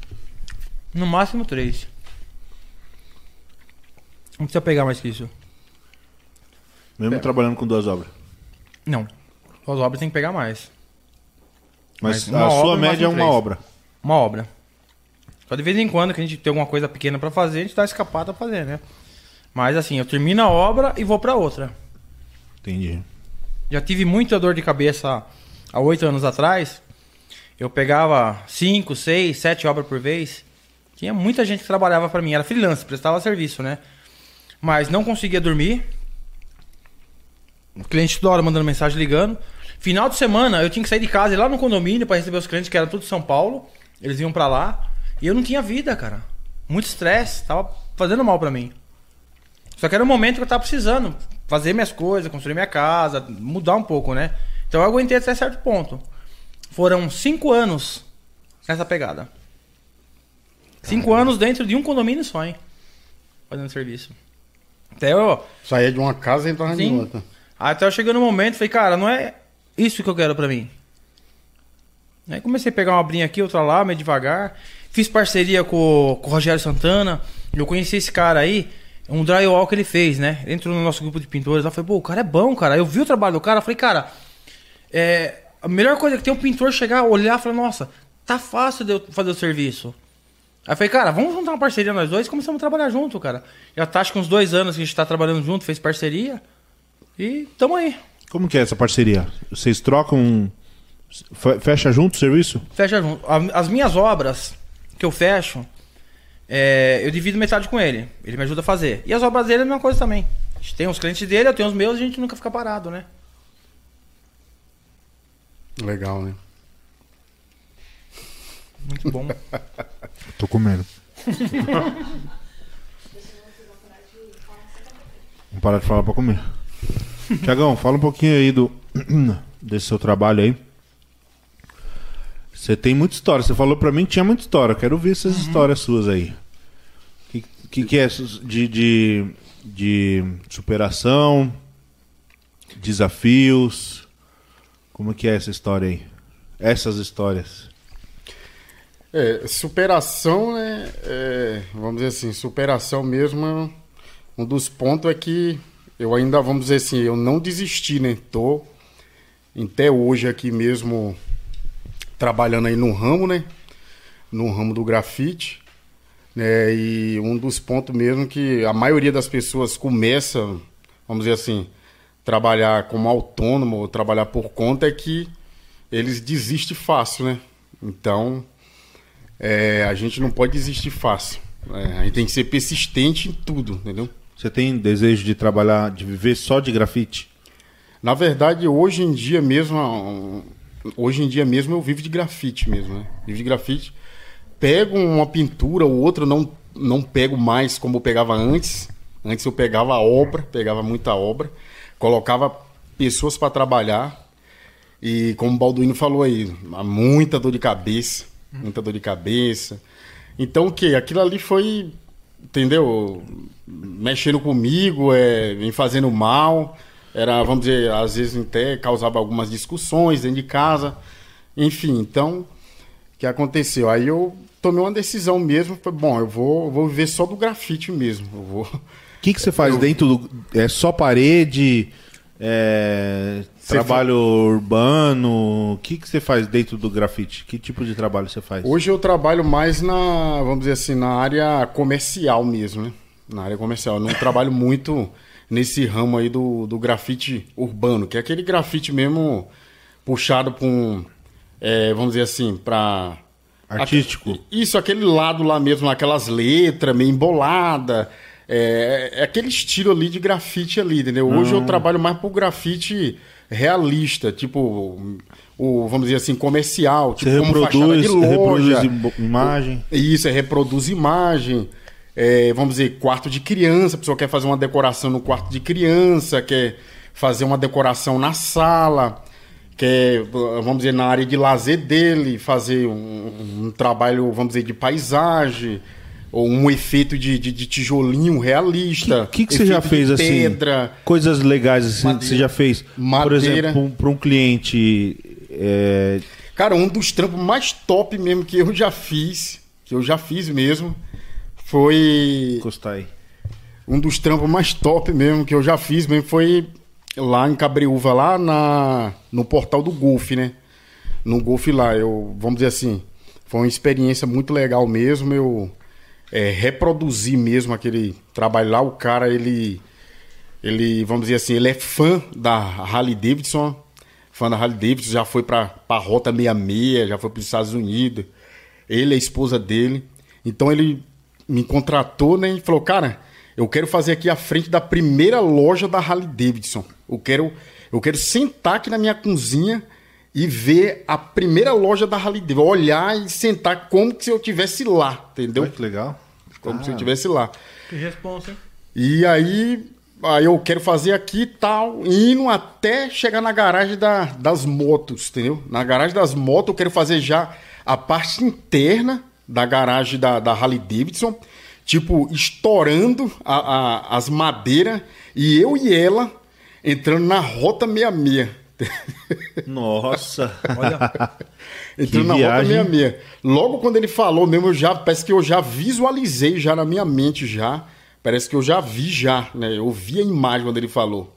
Speaker 2: No máximo três. Não precisa pegar mais que isso.
Speaker 1: Mesmo trabalhando com duas obras.
Speaker 2: Não. As obras tem que pegar mais.
Speaker 1: Mas,
Speaker 2: Mas
Speaker 1: a sua média é uma
Speaker 2: três.
Speaker 1: obra.
Speaker 2: Uma obra. Só de vez em quando que a gente tem alguma coisa pequena pra fazer, a gente dá escapada pra fazer, né? Mas assim, eu termino a obra e vou pra outra.
Speaker 1: Entendi.
Speaker 2: Já tive muita dor de cabeça há oito anos atrás. Eu pegava cinco, seis, sete obras por vez. Tinha muita gente que trabalhava pra mim, era freelance, prestava serviço, né? Mas não conseguia dormir. O cliente toda hora mandando mensagem ligando. Final de semana eu tinha que sair de casa ir lá no condomínio pra receber os clientes que eram tudo de São Paulo. Eles iam pra lá. E eu não tinha vida, cara. Muito estresse, tava fazendo mal pra mim. Só que era um momento que eu tava precisando fazer minhas coisas, construir minha casa, mudar um pouco, né? Então eu aguentei até certo ponto. Foram cinco anos nessa pegada. Cinco anos dentro de um condomínio só, hein? Fazendo serviço. Até eu,
Speaker 3: Saía de uma casa e entrava em
Speaker 2: Sim.
Speaker 3: outra.
Speaker 2: até eu cheguei no momento, falei, cara, não é isso que eu quero pra mim. Aí comecei a pegar uma obrinha aqui, outra lá, meio devagar. Fiz parceria com, com o Rogério Santana. Eu conheci esse cara aí, um drywall que ele fez, né? Entrou no nosso grupo de pintores lá. Falei, pô, o cara é bom, cara. Eu vi o trabalho do cara. Falei, cara, é, a melhor coisa é que tem um pintor chegar, olhar e falar, nossa, tá fácil de eu fazer o serviço. Aí eu falei, cara, vamos juntar uma parceria nós dois e começamos a trabalhar junto, cara. Já tá acho que uns dois anos que a gente tá trabalhando junto, fez parceria. E tamo aí.
Speaker 1: Como que é essa parceria? Vocês trocam. fe- Fecha junto o serviço?
Speaker 2: Fecha junto. As minhas obras que eu fecho, é, eu divido metade com ele. Ele me ajuda a fazer. E as obras dele é a mesma coisa também. A gente tem os clientes dele, eu tenho os meus, a gente nunca fica parado, né?
Speaker 3: Legal, né?
Speaker 2: Muito bom.
Speaker 1: Tô comendo. Vamos parar de falar pra comer. Tiagão, fala um pouquinho aí do desse seu trabalho aí. Você tem muita história. Você falou pra mim que tinha muita história. Quero ver essas histórias suas aí. O que, que, que é de, de, de superação, desafios? Como que é essa história aí? Essas histórias.
Speaker 3: É, superação, né? é, vamos dizer assim, superação mesmo. Um dos pontos é que eu ainda, vamos dizer assim, eu não desisti, né? Tô até hoje aqui mesmo trabalhando aí no ramo, né? No ramo do grafite. Né? E um dos pontos mesmo que a maioria das pessoas começa, vamos dizer assim, trabalhar como autônomo ou trabalhar por conta é que eles desistem fácil, né? Então, é, a gente não pode desistir fácil. É, a gente tem que ser persistente em tudo, entendeu?
Speaker 1: Você tem desejo de trabalhar, de viver só de grafite?
Speaker 3: Na verdade, hoje em dia mesmo, hoje em dia mesmo eu vivo de grafite mesmo, né? Vivo de grafite. Pego uma pintura ou outra, não não pego mais como eu pegava antes. Antes eu pegava a obra, pegava muita obra, colocava pessoas para trabalhar. E como o Balduino falou aí, há muita dor de cabeça, muita dor de cabeça. Então o que? Aquilo ali foi, entendeu? Mexendo comigo, é, me fazendo mal. Era, vamos dizer, às vezes até causava algumas discussões dentro de casa. Enfim, então, o que aconteceu? Aí eu tomei uma decisão mesmo, foi bom, eu vou, eu vou viver só do grafite mesmo. Eu vou.
Speaker 1: O que, que você faz dentro do. É só parede? É, trabalho urbano? O que, que você faz dentro do grafite? Que tipo de trabalho você faz?
Speaker 3: Hoje eu trabalho mais na, vamos dizer assim, na área comercial mesmo, né? Na área comercial. Eu não trabalho muito nesse ramo aí do, do grafite urbano, que é aquele grafite mesmo puxado para um, é, vamos dizer assim, para
Speaker 1: Artístico?
Speaker 3: Isso, aquele lado lá mesmo, aquelas letras meio embolada. É, é aquele estilo ali de grafite ali, entendeu? Hoje
Speaker 1: Ah.
Speaker 3: eu trabalho mais pro grafite realista, tipo, o, vamos dizer assim, comercial, tipo
Speaker 1: Você
Speaker 3: como
Speaker 1: reproduz,
Speaker 3: de loja.
Speaker 1: reproduz im- imagem?
Speaker 3: Isso, é reproduz imagem. É, vamos dizer, quarto de criança. A pessoa quer fazer uma decoração no quarto de criança, quer fazer uma decoração na sala, quer, vamos dizer, na área de lazer dele, fazer um, um trabalho, vamos dizer, de paisagem, ou um efeito de, de, de tijolinho realista.
Speaker 1: O que, que você já fez
Speaker 3: de
Speaker 1: assim?
Speaker 3: Pedra.
Speaker 1: Coisas legais assim,
Speaker 3: Madeira.
Speaker 1: que você já fez? Por
Speaker 3: Madeira.
Speaker 1: exemplo, para um cliente. é,
Speaker 3: Cara, um dos trampos mais top mesmo que eu já fiz, que eu já fiz mesmo, foi
Speaker 1: encostar aí.
Speaker 3: um dos trampos mais top mesmo que eu já fiz mesmo foi lá em Cabreúva, lá na, no portal do Golf, né? No Golf lá, eu, vamos dizer assim, foi uma experiência muito legal mesmo. Eu é, reproduzi mesmo aquele trabalho lá. O cara, ele, ele, vamos dizer assim, ele é fã da Harley Davidson, fã da Harley Davidson, já foi pra, pra Rota 66, já foi para os Estados Unidos. Ele e a esposa dele. Então ele me contratou, né? E falou, cara, eu quero fazer aqui a frente da primeira loja da Harley Davidson. Eu quero, eu quero sentar aqui na minha cozinha e ver a primeira loja da Harley Davidson. Olhar e sentar como se eu tivesse lá, entendeu?
Speaker 1: Olha que legal.
Speaker 3: Como se eu tivesse lá.
Speaker 2: Que responsa, hein?
Speaker 3: E aí, aí eu quero fazer aqui e tal, indo até chegar na garagem da- das motos, entendeu? Na garagem das motos eu quero fazer já a parte interna da garagem da, da Harley Davidson, tipo, estourando a- a- as madeiras e eu e ela entrando na Rota 66.
Speaker 1: Nossa.
Speaker 2: Olha,
Speaker 3: Entrando na
Speaker 1: viagem.
Speaker 3: Rota 66. Logo quando ele falou mesmo, eu já parece que eu já visualizei já na minha mente já. Parece que eu já vi já, né? Eu vi a imagem quando ele falou.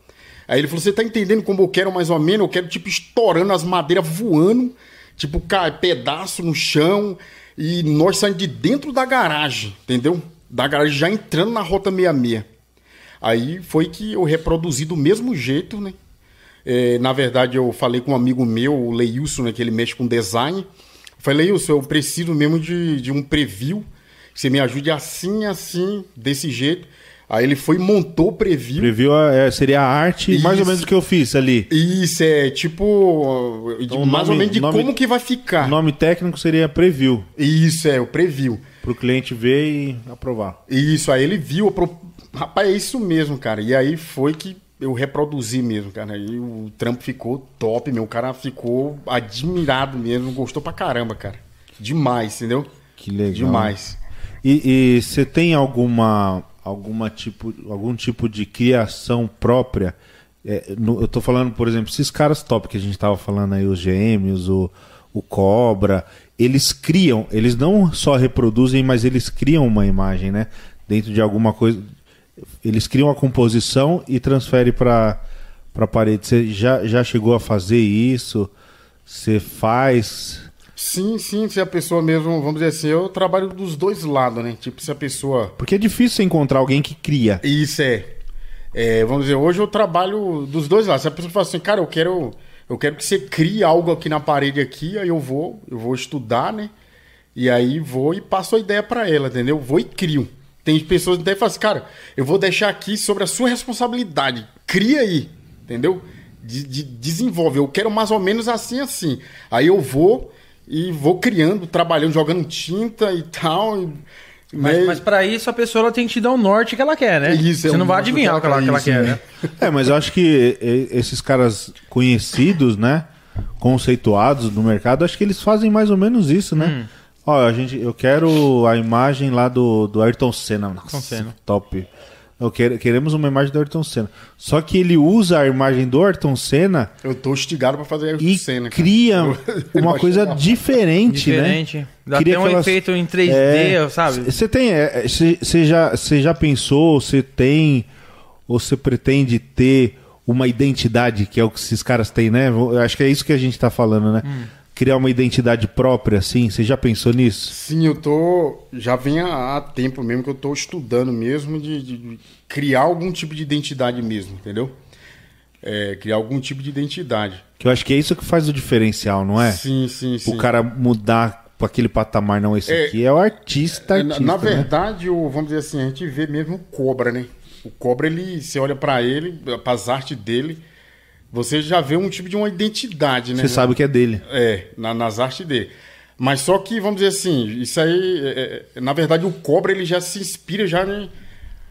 Speaker 3: Aí ele falou: "Você tá entendendo como eu quero mais ou menos? Eu quero tipo estourando as madeiras voando, tipo cai pedaço no chão E nós saímos de dentro da garagem, entendeu? Da garagem já entrando na rota 66. Aí foi que eu reproduzi do mesmo jeito, né? É, na verdade, eu falei com um amigo meu, o Leilson, né, que ele mexe com design. falei, Leilson, eu preciso mesmo de, de um preview. Que você me ajude assim, assim, desse jeito. Aí ele foi e montou o preview.
Speaker 1: Preview é, seria a arte, Isso. mais ou menos o que eu fiz ali.
Speaker 3: Isso, é tipo. Então, mais nome, ou menos de nome, como que vai ficar.
Speaker 1: O nome técnico seria preview.
Speaker 3: Isso, é, o preview.
Speaker 1: Para o cliente ver e aprovar.
Speaker 3: Isso, aí ele viu. Apro... Rapaz, é isso mesmo, cara. E aí foi que eu reproduzi mesmo, cara. E o trampo ficou top, meu. O cara ficou admirado mesmo, gostou pra caramba, cara. Demais, entendeu?
Speaker 1: Que legal.
Speaker 3: Demais.
Speaker 1: E você tem alguma alguma tipo, algum tipo de criação própria. É, no, eu estou falando, por exemplo, esses caras top que a gente estava falando aí, os gêmeos, o, o Cobra, eles criam, eles não só reproduzem, mas eles criam uma imagem, né? Dentro de alguma coisa. Eles criam a composição e transferem para a parede. Você já, já chegou a fazer isso? Você faz?
Speaker 3: Sim, sim, se a pessoa mesmo, vamos dizer assim, eu trabalho dos dois lados, né? Tipo, se a pessoa.
Speaker 1: Porque é difícil encontrar alguém que cria.
Speaker 3: Isso é. é. Vamos dizer, hoje eu trabalho dos dois lados. Se a pessoa fala assim, cara, eu quero. Eu quero que você crie algo aqui na parede aqui, aí eu vou, eu vou estudar, né? E aí vou e passo a ideia para ela, entendeu? Vou e crio. Tem pessoas que até falam assim, cara, eu vou deixar aqui sobre a sua responsabilidade. Cria aí, entendeu? De, de, desenvolve. Eu quero mais ou menos assim, assim. Aí eu vou e vou criando, trabalhando, jogando tinta e tal. E,
Speaker 2: mas, né? mas para isso a pessoa ela tem que te dar o norte que ela quer, né? Isso, é Você é não vai adivinhar o que ela, que ela quer, né?
Speaker 1: É, mas eu acho que esses caras conhecidos, né? Conceituados no mercado, acho que eles fazem mais ou menos isso, né? Hum. Ó, a gente, eu quero a imagem lá do, do Ayrton Senna. Nossa, Ayrton Senna. top. Eu quero, queremos uma imagem do Ayrton Senna. Só que ele usa a imagem do Ayrton Senna.
Speaker 3: Eu tô instigado para fazer
Speaker 1: Ayrton e Senna. Cara. Cria uma coisa diferente,
Speaker 2: diferente, né? Dá Cria até um aquelas... efeito em 3D, é, sabe?
Speaker 1: Você tem. Você é, já, já pensou, você tem. Ou você pretende ter uma identidade, que é o que esses caras têm, né? Eu acho que é isso que a gente tá falando, né? Hum criar uma identidade própria, assim? Você já pensou nisso?
Speaker 3: Sim, eu tô. Já vem há, tempo mesmo que eu tô estudando mesmo de, de criar algum tipo de identidade mesmo, entendeu? É, criar algum tipo de identidade.
Speaker 1: Que eu acho que é isso que faz o diferencial, não é?
Speaker 3: Sim, sim, sim.
Speaker 1: O cara mudar para aquele patamar, não, esse é, aqui é o artista, artista
Speaker 3: Na, na né? verdade, o, vamos dizer assim, a gente vê mesmo o Cobra, né? O Cobra, ele, você olha para ele, para as artes dele, você já vê um tipo de uma identidade, né?
Speaker 1: Você sabe que é dele.
Speaker 3: É, na, nas artes dele. Mas só que, vamos dizer assim, isso aí, é, é, na verdade, o Cobra ele já se inspira já em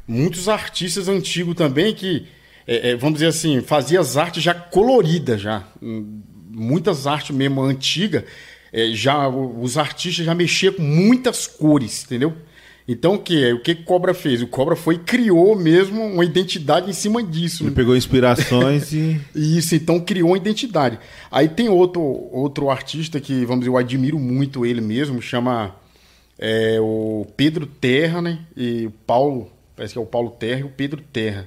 Speaker 3: muitos artistas antigos também que, é, é vamos dizer assim, fazia as artes já coloridas já. Muitas artes mesmo antigas, é, já os artistas já mexiam com muitas cores, entendeu? Então o que o que Cobra fez? O Cobra foi criou mesmo uma identidade em cima disso.
Speaker 1: Ele pegou inspirações e
Speaker 3: isso, então criou uma identidade. Aí tem outro outro artista que vamos dizer eu admiro muito ele mesmo, chama é, o Pedro Terra, né? E o Paulo, parece que é o Paulo Terra e o Pedro Terra,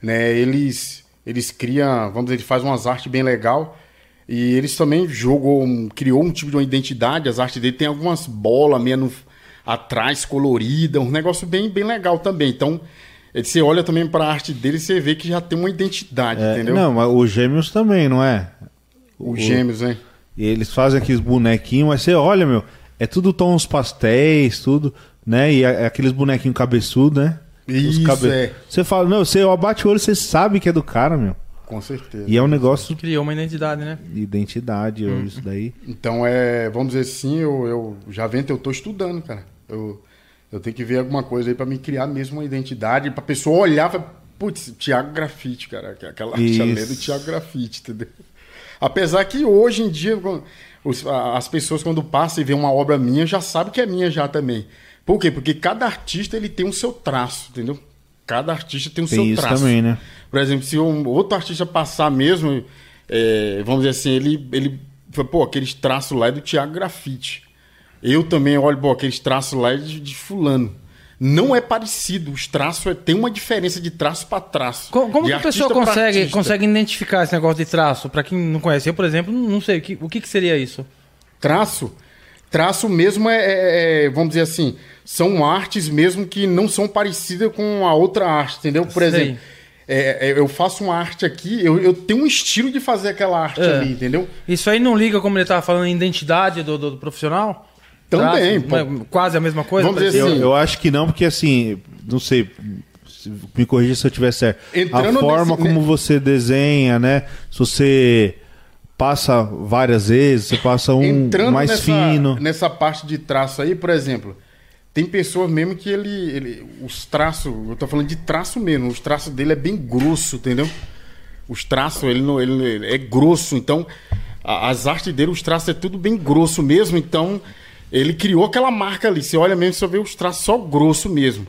Speaker 3: né? Eles eles criam, vamos dizer, ele faz umas artes bem legal. E eles também jogou, criou um tipo de uma identidade, as artes dele tem algumas bolas meio no, atrás colorida, um negócio bem, bem legal também. Então, você olha também para a arte dele e você vê que já tem uma identidade,
Speaker 1: é,
Speaker 3: entendeu?
Speaker 1: Não, mas os gêmeos também, não é?
Speaker 3: Os gêmeos, né?
Speaker 1: Eles fazem aqueles bonequinhos, mas você olha, meu, é tudo tons pastéis, tudo, né? E é, aqueles bonequinhos cabeçudos, né?
Speaker 3: Isso, cabe... é.
Speaker 1: Você fala, não, você abate o olho, você sabe que é do cara, meu.
Speaker 3: Com certeza.
Speaker 1: E é um negócio.
Speaker 2: Criou uma identidade, né?
Speaker 1: Identidade, hum. isso daí.
Speaker 3: Então é, vamos dizer assim, eu, eu já vento, eu tô estudando, cara. Eu, eu tenho que ver alguma coisa aí para me criar mesmo uma identidade, pra pessoa olhar e falar, putz, Thiago Grafite, cara. Aquela arte ali do Thiago Grafite, entendeu? Apesar que hoje em dia, as pessoas quando passam e vê uma obra minha, já sabem que é minha já também. Por quê? Porque cada artista ele tem o seu traço, entendeu? Cada artista tem o tem seu isso traço.
Speaker 1: também, né?
Speaker 3: Por exemplo, se um outro artista passar mesmo, é, vamos dizer assim, ele, ele pô, aqueles traços lá é do Thiago Grafite. Eu também olho, pô, aqueles traços lá é de, de fulano. Não é parecido, os traços é, tem uma diferença de traço para traço.
Speaker 2: Como, como que a pessoa consegue, consegue identificar esse negócio de traço? Para quem não conhece, eu, por exemplo, não sei o que, o que, que seria isso.
Speaker 3: Traço Traço mesmo é, é- é, vamos dizer assim, são artes mesmo que não são parecidas com a outra arte, entendeu? Por
Speaker 2: Sei.
Speaker 3: exemplo, é, é, eu faço uma arte aqui, eu, eu tenho um estilo de fazer aquela arte
Speaker 2: É.
Speaker 3: ali, entendeu?
Speaker 2: Isso aí não liga, como ele tava falando, em identidade do, do- do profissional?
Speaker 3: Também,
Speaker 2: Traço,
Speaker 3: pô.
Speaker 2: né? Quase a mesma coisa?
Speaker 3: Vamos dizer
Speaker 1: Eu,
Speaker 3: Sim.
Speaker 1: eu acho que não, porque assim, não sei, se- me corrija se eu tiver certo.
Speaker 3: Entrando
Speaker 1: a forma
Speaker 3: nesse-
Speaker 1: como você desenha, né? Se você passa várias vezes, você passa um
Speaker 3: Entrando
Speaker 1: mais
Speaker 3: nessa,
Speaker 1: fino.
Speaker 3: nessa parte de traço aí, por exemplo, tem pessoas mesmo que ele, ele os traços, eu tô falando de traço mesmo, os traços dele é bem grosso, entendeu? Os traços, ele, não, ele, ele é grosso, então a- as artes dele, os traços é tudo bem grosso mesmo, então ele criou aquela marca ali. Você olha mesmo, você vê os traços só grosso mesmo.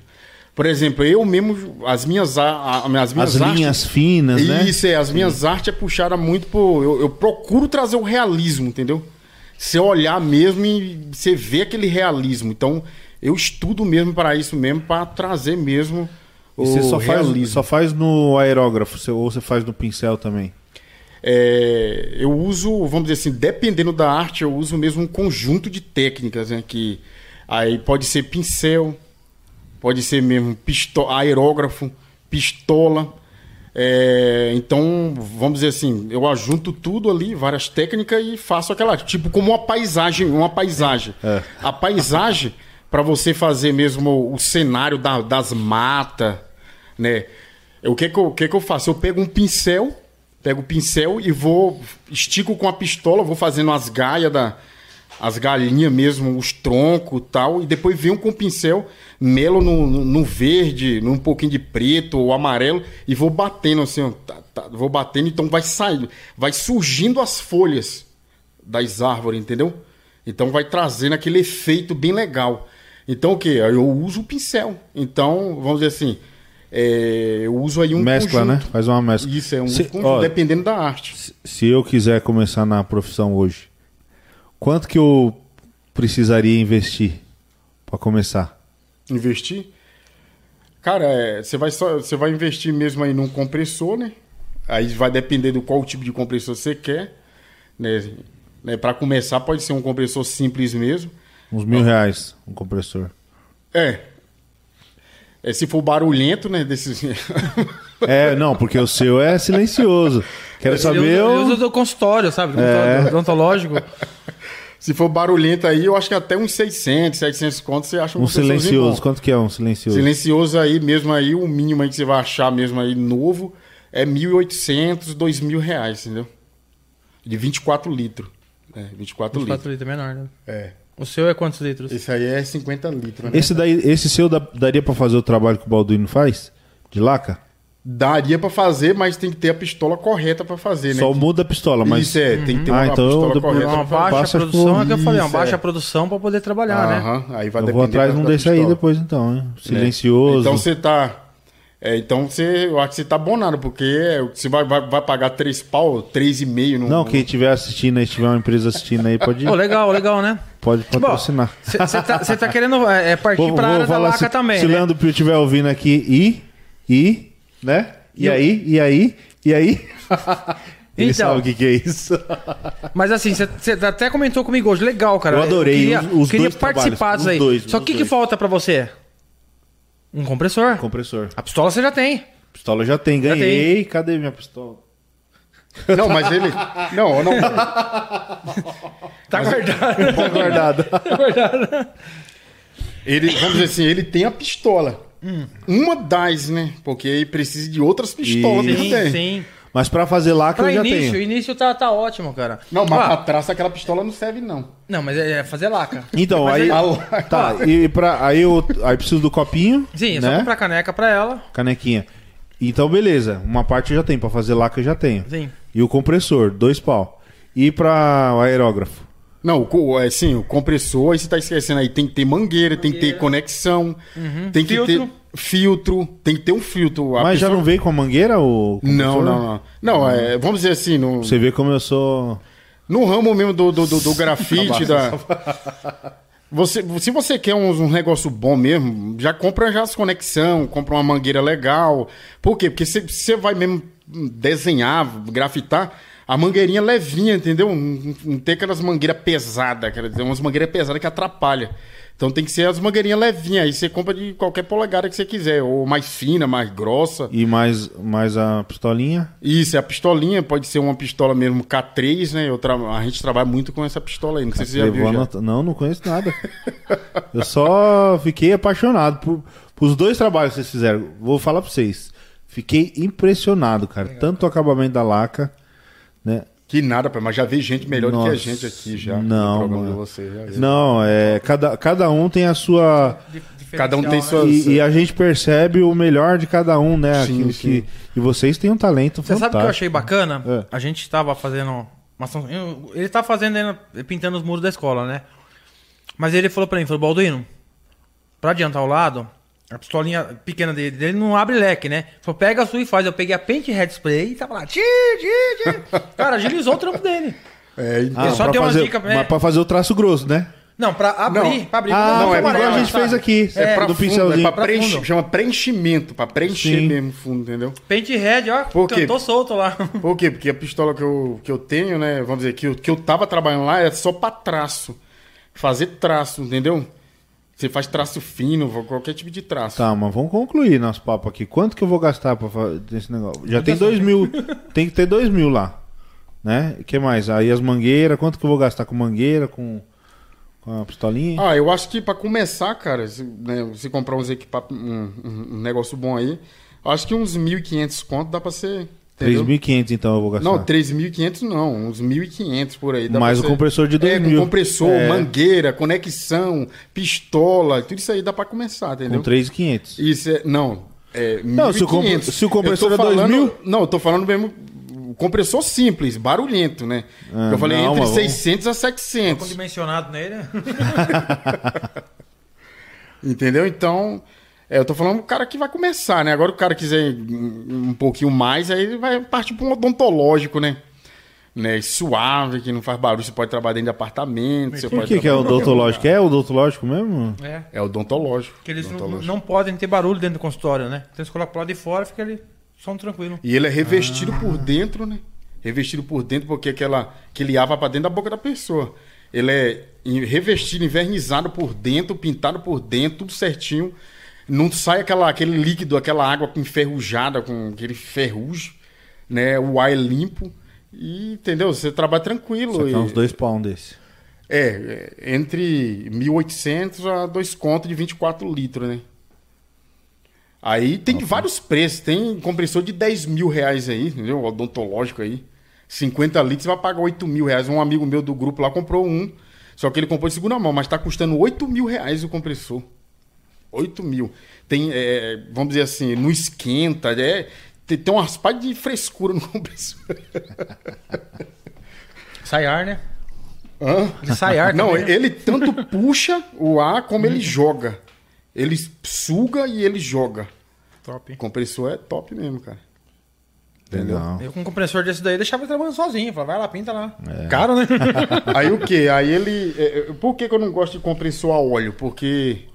Speaker 3: Por exemplo, eu mesmo, as minhas, a- as minhas
Speaker 1: As
Speaker 3: artes,
Speaker 1: linhas finas, né?
Speaker 3: isso, é. As minhas artes é puxada muito por. Eu, eu procuro trazer o realismo, entendeu? Você olhar mesmo e você vê aquele realismo. Então, eu estudo mesmo para isso mesmo, para trazer mesmo
Speaker 1: E
Speaker 3: o
Speaker 1: você só faz, só faz no aerógrafo, ou você faz no pincel também?
Speaker 3: É, eu uso, vamos dizer assim, dependendo da arte, eu uso mesmo um conjunto de técnicas, né? Que aí pode ser pincel, pode ser mesmo pisto aerógrafo, pistola. É, então, vamos dizer assim, eu ajunto tudo ali, várias técnicas e faço aquela, tipo como uma paisagem, uma paisagem.
Speaker 1: É.
Speaker 3: A paisagem para você fazer mesmo o cenário da- das matas, né? O que que eu, o que que eu faço? Eu pego um pincel, pego o pincel e vou estico com a pistola, vou fazendo as gaias da as galinhas mesmo, os troncos tal, e depois venho com o pincel, melo no, no, no verde, num pouquinho de preto ou amarelo, e vou batendo assim, tá- tá, vou batendo, então vai saindo, vai surgindo as folhas das árvores, entendeu? Então vai trazendo aquele efeito bem legal. Então o que? Eu uso o pincel. Então, vamos dizer assim, é, eu uso aí um
Speaker 1: mescla,
Speaker 3: conjunto.
Speaker 1: né? Faz uma mescla.
Speaker 3: Isso, é um
Speaker 1: Se-
Speaker 3: conjunto,
Speaker 1: ó,
Speaker 3: dependendo da arte.
Speaker 1: se eu quiser começar na profissão hoje, quanto que eu precisaria investir para começar?
Speaker 3: Investir? Cara, é, você vai só, você vai investir mesmo aí num compressor, né? Aí vai depender do qual tipo de compressor você quer, né? né? Para começar pode ser um compressor simples mesmo.
Speaker 1: Uns mil reais um compressor.
Speaker 3: É. É, se for barulhento, né? Desses...
Speaker 1: É, não, porque o seu é silencioso. Quero saber
Speaker 2: ele
Speaker 1: o...
Speaker 2: usa do consultório, sabe? Do
Speaker 1: É.
Speaker 2: odontológico.
Speaker 3: se for barulhento aí, eu acho que até uns 600, 700 contos você acha um
Speaker 1: um silencioso. Quanto que é um silencioso?
Speaker 3: Silencioso aí, mesmo aí, o mínimo aí que você vai achar mesmo aí novo é 1.800, 2.000 reais, entendeu? De 24 litros. É, 24 litros.
Speaker 2: 4 litros é menor, né?
Speaker 3: É.
Speaker 2: O seu é quantos litros?
Speaker 3: Esse aí é 50 litros, né?
Speaker 1: Esse, daí, esse seu dá- daria para fazer o trabalho que o Balduino faz? De laca?
Speaker 3: Daria pra fazer, mas tem que ter a pistola correta pra fazer, né?
Speaker 1: Só muda a pistola, mas...
Speaker 3: Isso é, tem que ter
Speaker 1: Ah,
Speaker 3: uma
Speaker 1: então
Speaker 3: pistola
Speaker 1: depois-
Speaker 3: correta.
Speaker 2: Uma baixa produção, é que eu falei, uma
Speaker 3: Isso,
Speaker 2: baixa
Speaker 3: é.
Speaker 2: produção pra poder trabalhar, né?
Speaker 3: Aham, aí vai
Speaker 1: Eu
Speaker 3: depender
Speaker 1: vou atrás
Speaker 3: da-
Speaker 1: um
Speaker 3: da
Speaker 1: desse aí depois então, hein? Silencioso.
Speaker 3: Então você tá. É, então você. Eu acho que você tá bonado, porque é, você vai, vai, vai pagar três pau, três e meio no.
Speaker 1: Não, quem estiver assistindo aí, se tiver uma empresa assistindo aí, pode,
Speaker 2: Pô, legal, legal, né?
Speaker 1: pode patrocinar.
Speaker 2: Você tá, cê tá querendo é, é, partir
Speaker 1: Vou,
Speaker 2: pra
Speaker 1: vou
Speaker 2: área da laca
Speaker 1: se,
Speaker 2: também,
Speaker 1: se o
Speaker 2: né?
Speaker 1: Leandro Pio estiver ouvindo aqui, e, e, né? E,
Speaker 2: E eu-
Speaker 1: aí, e aí, e aí? Ele
Speaker 2: Então.
Speaker 1: sabe o que, que é isso.
Speaker 2: Mas assim, você até comentou comigo hoje, legal, cara.
Speaker 1: Eu adorei
Speaker 2: queria,
Speaker 1: os- os
Speaker 2: queria
Speaker 1: dois
Speaker 2: participar disso aí.
Speaker 1: os dois,
Speaker 2: Só o que, que falta pra você? Um compressor.
Speaker 1: Compressor.
Speaker 2: A pistola você já tem.
Speaker 1: Pistola já tem,
Speaker 2: Já
Speaker 1: ganhei. Cadê minha pistola?
Speaker 3: Não, mas ele. Não, não.
Speaker 2: Tá guardado.
Speaker 1: Tá guardada.
Speaker 3: Ele, vamos dizer assim, ele tem a pistola. Uma das, né? Porque aí precisa de outras pistolas
Speaker 1: Isso.
Speaker 3: que
Speaker 2: sim,
Speaker 3: tem.
Speaker 2: sim.
Speaker 1: Mas pra fazer lá que
Speaker 2: Pra
Speaker 1: eu já
Speaker 2: início, o
Speaker 1: tenho.
Speaker 2: início tá, tá ótimo, cara.
Speaker 3: Não, mas
Speaker 2: Ah,
Speaker 3: pra trás aquela pistola não serve, não.
Speaker 2: Não, mas é é fazer laca.
Speaker 1: Então, aí.
Speaker 2: é-
Speaker 1: Tá, e pra, aí eu aí preciso do copinho.
Speaker 2: Sim, é só
Speaker 1: né?
Speaker 2: comprar caneca pra ela.
Speaker 1: Canequinha. Então, beleza. Uma parte eu já tenho. Pra fazer laca eu já tenho.
Speaker 2: Sim.
Speaker 1: E o compressor, dois pau. E pra o aerógrafo.
Speaker 3: Não, é, sim, o compressor, aí você tá esquecendo aí, tem que ter mangueira, tem que ter conexão, tem que
Speaker 2: Uhum. Filtro.
Speaker 3: ter filtro, tem que ter um filtro. A
Speaker 1: Mas já
Speaker 3: pessoa-
Speaker 1: não veio com a mangueira o
Speaker 3: Não,
Speaker 1: compressor?
Speaker 3: não, não. Não, é, vamos dizer assim, no,
Speaker 1: Você vê como eu sou.
Speaker 3: no ramo mesmo do, do, do, do grafite, da... Você, se você quer um, um negócio bom mesmo, já compra já as conexão, compra uma mangueira legal. Por quê? Porque você vai mesmo desenhar, grafitar, A mangueirinha levinha, entendeu? Não, não tem aquelas mangueiras pesadas, quer dizer, umas mangueiras pesadas que atrapalha. Então tem que ser as mangueirinhas levinhas. Aí você compra de qualquer polegada que você quiser. Ou mais fina, mais grossa.
Speaker 1: E mais, mais a pistolinha?
Speaker 3: Isso, é a pistolinha. Pode ser uma pistola mesmo K3, né? Eu tra... A gente trabalha muito com essa pistola aí. Não sei se você já viu. Já.
Speaker 1: Não, não conheço nada. Eu só fiquei apaixonado por, por os dois trabalhos que vocês fizeram. Vou falar pra vocês. Fiquei impressionado, cara. Legal. Tanto o acabamento da laca, né?
Speaker 3: Que nada, mas já vi gente melhor Nossa, do que a gente aqui já.
Speaker 1: Não, mano. Você, não, é cada, cada um tem a sua
Speaker 3: cada um tem né?
Speaker 1: suas e, e, a gente percebe o melhor de cada um, né? Sim, sim. Que, e vocês têm um talento Você fantástico. sabe o que
Speaker 2: eu achei bacana? É. A gente estava fazendo uma, ele tá fazendo pintando os muros da escola, né? Mas ele falou para mim, falou Balduino, para adiantar o lado, a pistolinha pequena dele, ele não abre leque, né? Só pega a sua e faz. Eu peguei a Paint Red Spray e tava lá. Tchi, tchi, tchi. Cara, agilizou o trampo dele.
Speaker 1: É, então, só tem uma dica. Mas né? pra fazer o traço grosso, né?
Speaker 2: Não, pra abrir, não. pra abrir.
Speaker 1: Ah, não, é igual a gente sabe? fez aqui.
Speaker 3: É, é pra do fundo, pincelzinho. É pra preencher, chama preenchimento, pra preencher Sim. mesmo o fundo, entendeu?
Speaker 2: Paint Red, ó, Por quê? cantou solto lá.
Speaker 3: Por quê? Porque a pistola que eu, que eu tenho, né, vamos dizer, que eu, que eu tava trabalhando lá é só pra traço. Fazer traço, entendeu? Você faz traço fino, qualquer tipo de traço.
Speaker 1: Tá, mas vamos concluir nosso papo aqui. Quanto que eu vou gastar pra fazer esse negócio? Já tem dois mil. tem que ter dois mil lá. Né? O que mais? Aí as mangueiras, quanto que eu vou gastar com mangueira, com, com a pistolinha?
Speaker 3: Ah, eu acho que pra começar, cara, se, né, você comprar uns equipamentos, um, um, negócio bom aí, acho que uns 1.500 conto dá pra ser
Speaker 1: 3.500 então eu vou gastar.
Speaker 3: Não, 3.500 não, uns 1.500 por aí.
Speaker 1: Mais o compressor de 2.000. É, com
Speaker 3: compressor, é. mangueira, conexão, pistola, tudo isso aí dá para começar, entendeu?
Speaker 1: Com 3.500.
Speaker 3: Isso é, não, é
Speaker 1: Não, se o, comp se o compressor é 2.000...
Speaker 3: Não, eu tô falando mesmo compressor simples, barulhento, né? Ah, eu falei não, entre 600 a 700.
Speaker 2: Com dimensionado nele.
Speaker 3: Entendeu? Então, é, eu tô falando o cara que vai começar, né? Agora o cara quiser um pouquinho mais, aí ele vai partir para um odontológico, né? né? Suave, que não faz barulho, você pode trabalhar dentro de apartamento. Você pode
Speaker 1: que, que é odontológico? É odontológico mesmo?
Speaker 3: É. É odontológico.
Speaker 2: Porque eles
Speaker 3: odontológico.
Speaker 2: Não, não, podem ter barulho dentro do consultório, né? Então você coloca pro lado de fora fica ali som tranquilo.
Speaker 3: E ele é revestido ah. por dentro, né? Revestido por dentro, porque aquela, aquele ar vai pra dentro da boca da pessoa. Ele é revestido, invernizado por dentro, pintado por dentro, tudo certinho não sai aquela, aquele líquido, aquela água enferrujada, com aquele ferrugem, né? O ar é limpo. E, entendeu? Você trabalha tranquilo.
Speaker 1: Que
Speaker 3: é
Speaker 1: uns dois pão desse.
Speaker 3: É, é entre 1.800 a dois contos de 24 litros, né? Aí tem vários preços. Tem compressor de 10 mil reais aí, entendeu? Odontológico aí. 50 litros, você vai pagar 8 mil reais. Um amigo meu do grupo lá comprou um. Só que ele comprou de segunda mão, mas está custando 8 mil reais o compressor. 8 mil. Tem, é, vamos dizer assim, no esquenta, é, tem, tem umas pá de frescura no compressor.
Speaker 2: Sai ar, né?
Speaker 3: Hã?
Speaker 2: Ele sai ar
Speaker 3: Não, também, né? ele tanto puxa o ar como ele joga. Ele suga e ele joga.
Speaker 2: Top.
Speaker 3: O compressor é top mesmo, cara.
Speaker 2: Entendeu? Eu com um compressor desse daí deixava ele trabalhando sozinho. Falava, vai lá, pinta lá.
Speaker 3: É. Cara, né? aí o quê? Aí ele. É, é, por que, que eu não gosto de compressor a óleo? Porque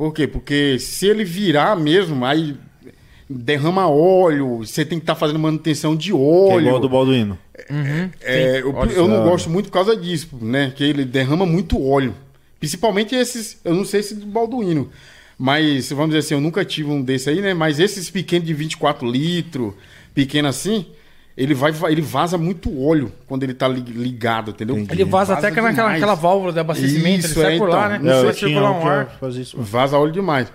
Speaker 3: por quê? Porque se ele virar mesmo, aí derrama óleo, você tem que estar tá fazendo manutenção de óleo. Que é
Speaker 1: igual do Balduino.
Speaker 3: Uhum, é, eu, eu, não gosto muito por causa disso, né? Que ele derrama muito óleo. Principalmente esses, eu não sei se do Balduino. Mas, vamos dizer assim, eu nunca tive um desse aí, né? Mas esses pequenos de 24 litros, pequeno assim, ele vai ele vaza muito óleo quando ele tá ligado, entendeu?
Speaker 2: Entendi. Ele vaza, vaza até naquela aquela válvula de abastecimento,
Speaker 3: isso, ele sai é, por então, lá, né? Não
Speaker 1: vai circular um ar.
Speaker 3: Isso, vaza óleo demais.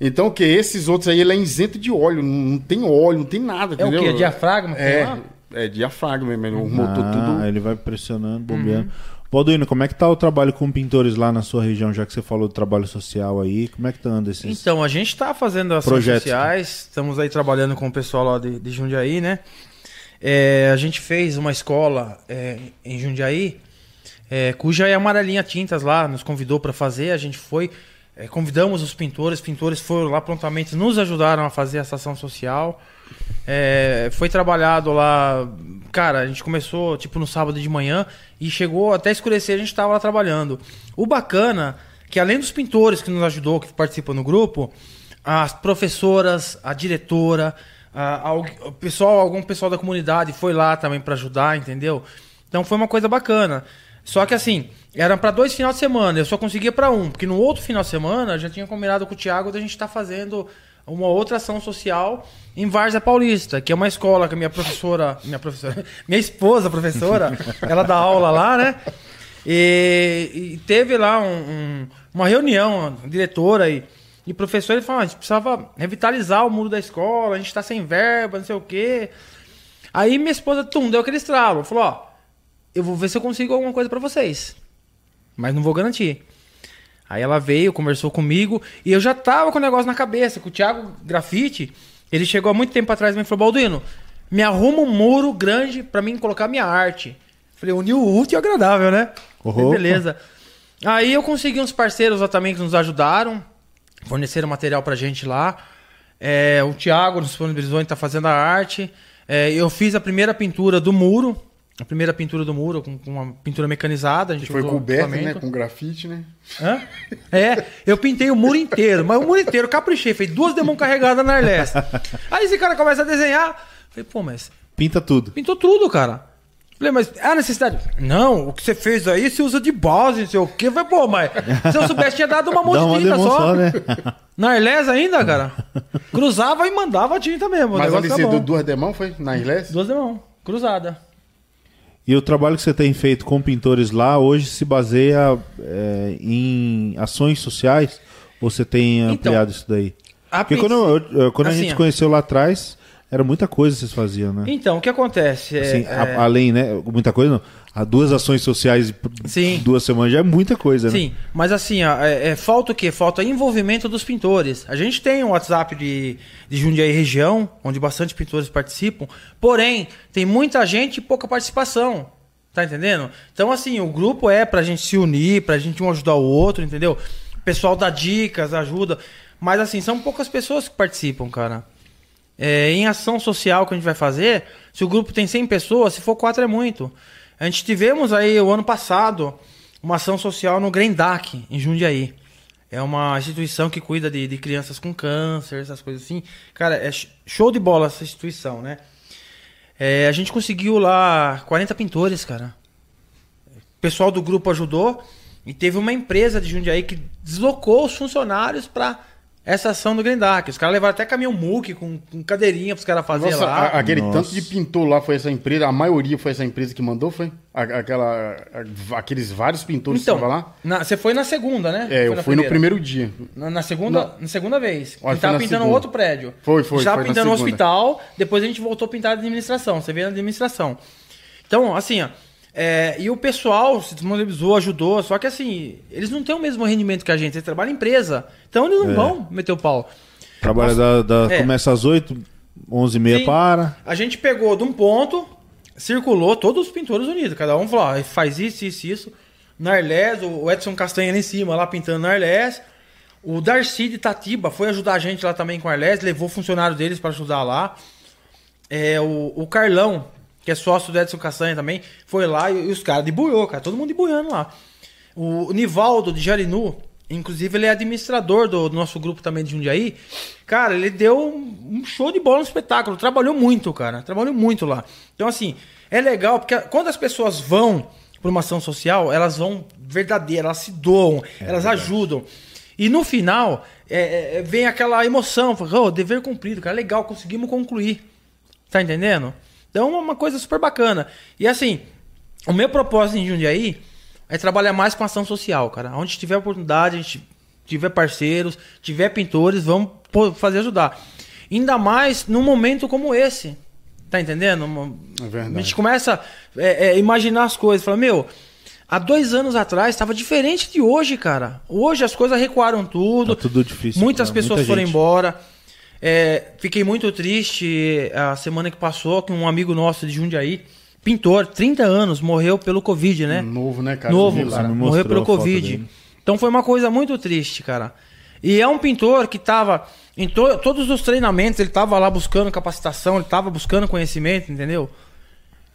Speaker 3: Então, o que? Esses outros aí, ele é isento de óleo, não tem óleo, não tem nada,
Speaker 2: é
Speaker 3: entendeu?
Speaker 2: o que? É diafragma?
Speaker 3: É, é diafragma mesmo, o motor
Speaker 1: ah,
Speaker 3: tudo...
Speaker 1: ele vai pressionando, bombeando. Uhum. Balduino, como é que tá o trabalho com pintores lá na sua região, já que você falou do trabalho social aí? Como é que tá andando esses
Speaker 2: Então, a gente tá fazendo ações projetos, sociais, estamos aí trabalhando com o pessoal lá de, de Jundiaí, né? É, a gente fez uma escola é, em Jundiaí, é, cuja é amarelinha tintas lá, nos convidou para fazer. A gente foi, é, convidamos os pintores, os pintores foram lá prontamente, nos ajudaram a fazer essa ação social. É, foi trabalhado lá, cara, a gente começou tipo no sábado de manhã e chegou até escurecer, a gente estava lá trabalhando. O bacana, que além dos pintores que nos ajudou, que participam no grupo, as professoras, a diretora, Ah, algu- o pessoal, algum pessoal da comunidade foi lá também pra ajudar, entendeu? Então foi uma coisa bacana. Só que assim, era pra dois finais de semana, eu só conseguia pra um, porque no outro final de semana já tinha combinado com o Thiago da gente estar fazendo uma outra ação social em Várzea Paulista, que é uma escola que a minha professora, minha professora, minha esposa professora, ela dá aula lá, né? E, e teve lá um- um- uma reunião, diretora e, e professor, ele falou, "Ah, a gente precisava revitalizar o muro da escola, a gente tá sem verba, não sei o quê. Aí minha esposa, tum, deu aquele estralo, falou, ó, eu vou ver se eu consigo alguma coisa pra vocês, mas não vou garantir. Aí ela veio, conversou comigo e eu já tava com o negócio na cabeça, que o Thiago Grafite, ele chegou há muito tempo atrás e me falou, Balduino, me arruma um muro grande pra mim colocar minha arte. Falei, uniu o útil e o agradável, né? Falei,
Speaker 1: Opa.
Speaker 2: Beleza. Aí eu consegui uns parceiros lá também que nos ajudaram, forneceram material pra gente lá. É, o Thiago nos disponibilizou em tá fazendo a arte. É, eu fiz a primeira pintura do muro, a primeira pintura do muro com, com uma pintura mecanizada. A gente
Speaker 3: Que foi coberto, né? Com grafite, né?
Speaker 2: Hã? É, eu pintei o muro inteiro, mas o muro inteiro, caprichei, fez duas demãos carregadas na Arlés. Aí esse cara começa a desenhar. Falei, pô, mas
Speaker 1: Pinta tudo.
Speaker 2: pintou tudo, cara. Falei, mas é a necessidade? Não, o que você fez aí você usa de base, não sei o quê. Falei, pô, mas se eu soubesse, tinha dado uma mão
Speaker 1: Dá
Speaker 2: de
Speaker 1: uma
Speaker 2: tinta
Speaker 1: demão
Speaker 2: só.
Speaker 1: só, né?
Speaker 2: Na Arlés ainda, cara. Cruzava e mandava a tinta mesmo.
Speaker 3: Mas ali
Speaker 2: tá
Speaker 3: você deu duas demãos, foi? Na Irlés?
Speaker 2: Duas demãos, cruzada.
Speaker 1: E o trabalho que você tem feito com pintores lá hoje se baseia é, em ações sociais ou você tem ampliado isso daí?
Speaker 2: A
Speaker 1: Porque
Speaker 2: princ-
Speaker 1: quando, eu- quando a
Speaker 2: assim,
Speaker 1: gente
Speaker 2: ó.
Speaker 1: conheceu lá atrás, era muita coisa que vocês faziam, né?
Speaker 2: Então, o que acontece? É,
Speaker 1: Assim, a-
Speaker 2: é-
Speaker 1: além, né? Muita coisa não. Há duas ações sociais em
Speaker 2: Sim.
Speaker 1: duas semanas já é muita coisa, né?
Speaker 2: Sim, mas assim, ó, é, é, falta o quê? Falta envolvimento dos pintores. A gente tem um WhatsApp de, de Jundiaí região, onde bastante pintores participam, porém, tem muita gente e pouca participação. Tá entendendo? Então, assim, o grupo é pra gente se unir, pra gente um ajudar o outro, entendeu? O pessoal dá dicas, ajuda. Mas, assim, são poucas pessoas que participam, cara. É, em ação social que a gente vai fazer, se o grupo tem 100 pessoas, se for 4 é muito. A gente tivemos aí o ano passado uma ação social no Grendac, em Jundiaí. É uma instituição que cuida de, de crianças com câncer, essas coisas assim. Cara, é sh- show de bola essa instituição, né? É, a gente conseguiu lá 40 pintores, cara. O pessoal do grupo ajudou e teve uma empresa de Jundiaí que deslocou os funcionários pra essa ação do Grendac. Os caras levaram até caminhão muque com, com cadeirinha pros caras fazerem lá.
Speaker 3: a- aquele
Speaker 1: Nossa.
Speaker 3: tanto de pintor lá foi essa empresa, a maioria foi essa empresa que mandou, foi? A- aquela, a- aqueles vários pintores
Speaker 2: Então,
Speaker 3: que estavam lá?
Speaker 2: na- você foi na segunda, né?
Speaker 3: É, eu
Speaker 2: na
Speaker 3: fui no primeiro dia.
Speaker 2: Na, na segunda, na segunda vez.
Speaker 3: Olha,
Speaker 2: a gente tava
Speaker 3: foi na
Speaker 2: pintando
Speaker 3: segunda.
Speaker 2: outro prédio.
Speaker 3: Foi, foi,
Speaker 2: Já
Speaker 3: foi na
Speaker 2: pintando o hospital, depois a gente voltou a pintar a administração. Você vê na administração. Então, assim, ó. É, e o pessoal se disponibilizou, ajudou, só que assim, eles não têm o mesmo rendimento que a gente, eles trabalham em empresa. Então eles não
Speaker 1: É.
Speaker 2: vão meter o pau.
Speaker 1: Trabalha da, da-
Speaker 2: É.
Speaker 1: começa às 8, 11 e meia
Speaker 2: Sim.
Speaker 1: para.
Speaker 2: A gente pegou de um ponto, circulou todos os pintores unidos. Cada um falou, ó, faz isso, isso, isso. Na Arlés, o Edson Castanha lá em cima, lá pintando na Arlés. O Darcy de Tatiba foi ajudar a gente lá também com a Arlés, levou funcionário deles para ajudar lá. É, o, o Carlão, que é sócio do Edson Castanha também, foi lá e, e os caras de buiô, cara, todo mundo de buiando lá. O Nivaldo de Jarinu, inclusive ele é administrador do, do nosso grupo também de Jundiaí. Cara, ele deu um, show de bola no espetáculo, trabalhou muito, cara, trabalhou muito lá. Então, assim, é legal, porque quando as pessoas vão para uma ação social, elas vão verdadeiras, elas se doam, elas ajudam. E no final, é, é, vem aquela emoção, fala, oh, dever cumprido, cara, legal, conseguimos concluir. Tá entendendo? Então é uma coisa super bacana. E assim, o meu propósito em Jundiaí é trabalhar mais com ação social, cara. Onde tiver oportunidade, a gente tiver parceiros, tiver pintores, vamos fazer ajudar. Ainda mais num momento como esse. Tá entendendo?
Speaker 3: É verdade.
Speaker 2: A gente começa a é, é, imaginar as coisas. Fala, meu, há dois anos atrás estava diferente de hoje, cara. Hoje as coisas recuaram tudo.
Speaker 1: Tá tudo difícil
Speaker 2: Muitas
Speaker 1: pra
Speaker 2: pessoas
Speaker 1: muita
Speaker 2: foram
Speaker 1: gente.
Speaker 2: embora. É, fiquei muito triste a semana que passou que um amigo nosso de Jundiaí, pintor, 30 anos, morreu pelo Covid, né?
Speaker 3: Novo, né, cara?
Speaker 2: Novo, cara.
Speaker 1: me
Speaker 2: Morreu pelo Covid.
Speaker 1: dele.
Speaker 2: Então foi uma coisa muito triste, cara. E é um pintor que tava em to- todos os treinamentos, ele tava lá buscando capacitação, ele tava buscando conhecimento, entendeu?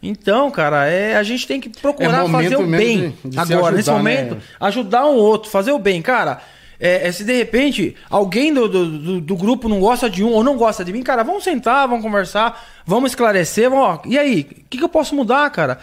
Speaker 2: Então, cara, é, a gente tem que procurar
Speaker 3: É
Speaker 2: fazer o bem
Speaker 3: de- de
Speaker 2: agora, nesse
Speaker 3: ajudar,
Speaker 2: momento,
Speaker 3: né?
Speaker 2: ajudar um outro, fazer o bem, cara. É, é, se de repente alguém do, do, do, grupo não gosta de um ou não gosta de mim, cara, vamos sentar, vamos conversar, vamos esclarecer. Vamos, ó, e aí, o que, que eu posso mudar, cara?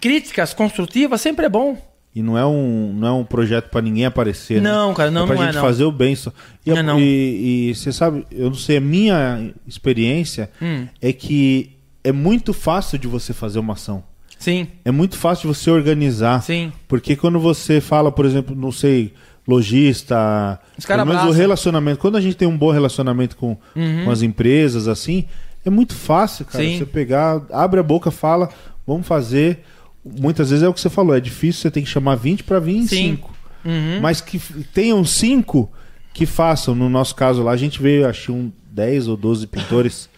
Speaker 2: Críticas construtivas sempre é bom.
Speaker 1: E não é um, não é um projeto pra ninguém aparecer. né?
Speaker 2: Não, cara, não,
Speaker 1: é pra
Speaker 2: não é,
Speaker 1: gente
Speaker 2: não.
Speaker 1: fazer o bem. Só. E,
Speaker 2: Não é, não.
Speaker 1: e- e você sabe, eu não sei, a minha experiência
Speaker 2: Hum.
Speaker 1: é que é muito fácil de você fazer uma ação.
Speaker 2: Sim,
Speaker 1: É muito fácil de você organizar.
Speaker 2: sim.
Speaker 1: Porque quando você fala, por exemplo, não sei, lojista,
Speaker 2: Os caras
Speaker 1: pelo menos o relacionamento, quando a gente tem um bom relacionamento com, com as empresas, assim, é muito fácil, cara.
Speaker 2: Uhum. Sim.
Speaker 1: Você pegar, abre a boca, fala, vamos fazer. Muitas vezes é o que você falou, é difícil, você tem que chamar 20 para vir em
Speaker 2: Sim.
Speaker 1: 5.
Speaker 2: Uhum.
Speaker 1: Mas que tenham 5 que façam. No nosso caso lá, a gente veio, acho um 10 ou 12 pintores.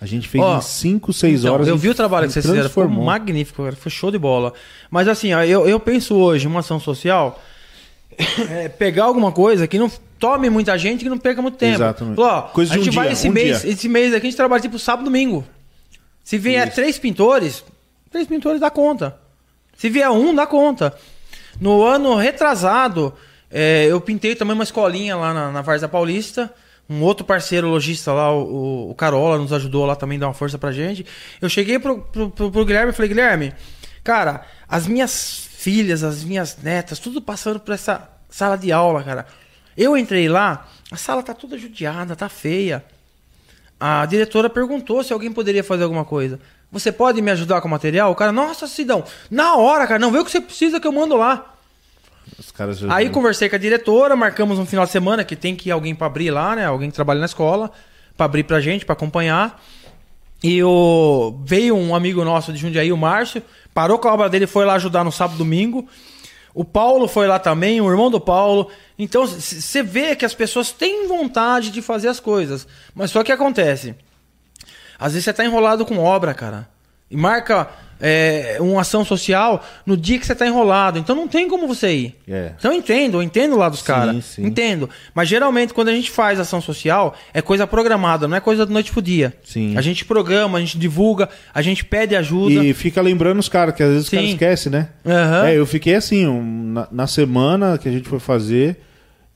Speaker 1: A gente fez
Speaker 2: Ó,
Speaker 1: em 5, 6
Speaker 2: Então,
Speaker 1: horas.
Speaker 2: eu vi o trabalho que vocês fizeram,
Speaker 1: transformou.
Speaker 2: magnífico, cara, foi show de bola. Mas assim, ó, eu, eu penso hoje, uma ação social, é pegar alguma coisa que não tome muita gente, que não perca muito tempo.
Speaker 1: Exatamente.
Speaker 2: Falou, ó,
Speaker 1: Coisa
Speaker 2: a
Speaker 1: de um
Speaker 2: gente vai
Speaker 1: dia,
Speaker 2: esse
Speaker 1: um
Speaker 2: mês,
Speaker 1: dia.
Speaker 2: esse mês aqui a gente trabalha tipo sábado domingo. Se vier três pintores, três pintores dá conta. Se vier um, dá conta. No ano retrasado, é, eu pintei também uma escolinha lá na, na Varza Paulista. Um outro parceiro lojista lá, o, o- o Carola, nos ajudou lá também, deu uma força pra gente. Eu cheguei pro, pro, pro- pro Guilherme e falei, Guilherme, cara, as minhas filhas, as minhas netas, tudo passando por essa sala de aula, cara. Eu entrei lá, a sala tá toda judiada, tá feia. A diretora perguntou se alguém poderia fazer alguma coisa. Você pode me ajudar com o material? O cara, nossa, Sidão, na hora, cara, não vê o que você precisa que eu mando lá. Aí conversei com a diretora, marcamos um final de semana que tem que ir alguém pra abrir lá, né? Alguém que trabalha na escola, pra abrir pra gente, pra acompanhar. E o... veio um amigo nosso de Jundiaí, o Márcio, parou com a obra dele, foi lá ajudar no sábado domingo. O Paulo foi lá também, o irmão do Paulo. Então você vê que as pessoas têm vontade de fazer as coisas. Mas só que acontece. Às vezes você tá enrolado com obra, cara. E marca é, uma ação social no dia que você tá enrolado. Então não tem como você ir.
Speaker 1: É.
Speaker 2: Então eu entendo, eu entendo lá dos
Speaker 1: Sim,
Speaker 2: caras.
Speaker 1: sim.
Speaker 2: Entendo. Mas geralmente quando a gente faz ação social, é coisa programada, não é coisa da noite pro dia.
Speaker 1: Sim.
Speaker 2: A gente programa, a gente divulga, a gente pede ajuda.
Speaker 1: E fica lembrando os caras, que às vezes os caras
Speaker 2: Sim.
Speaker 1: esquecem, né?
Speaker 2: Aham.
Speaker 1: É, eu fiquei assim, um, na, na semana que a gente foi fazer,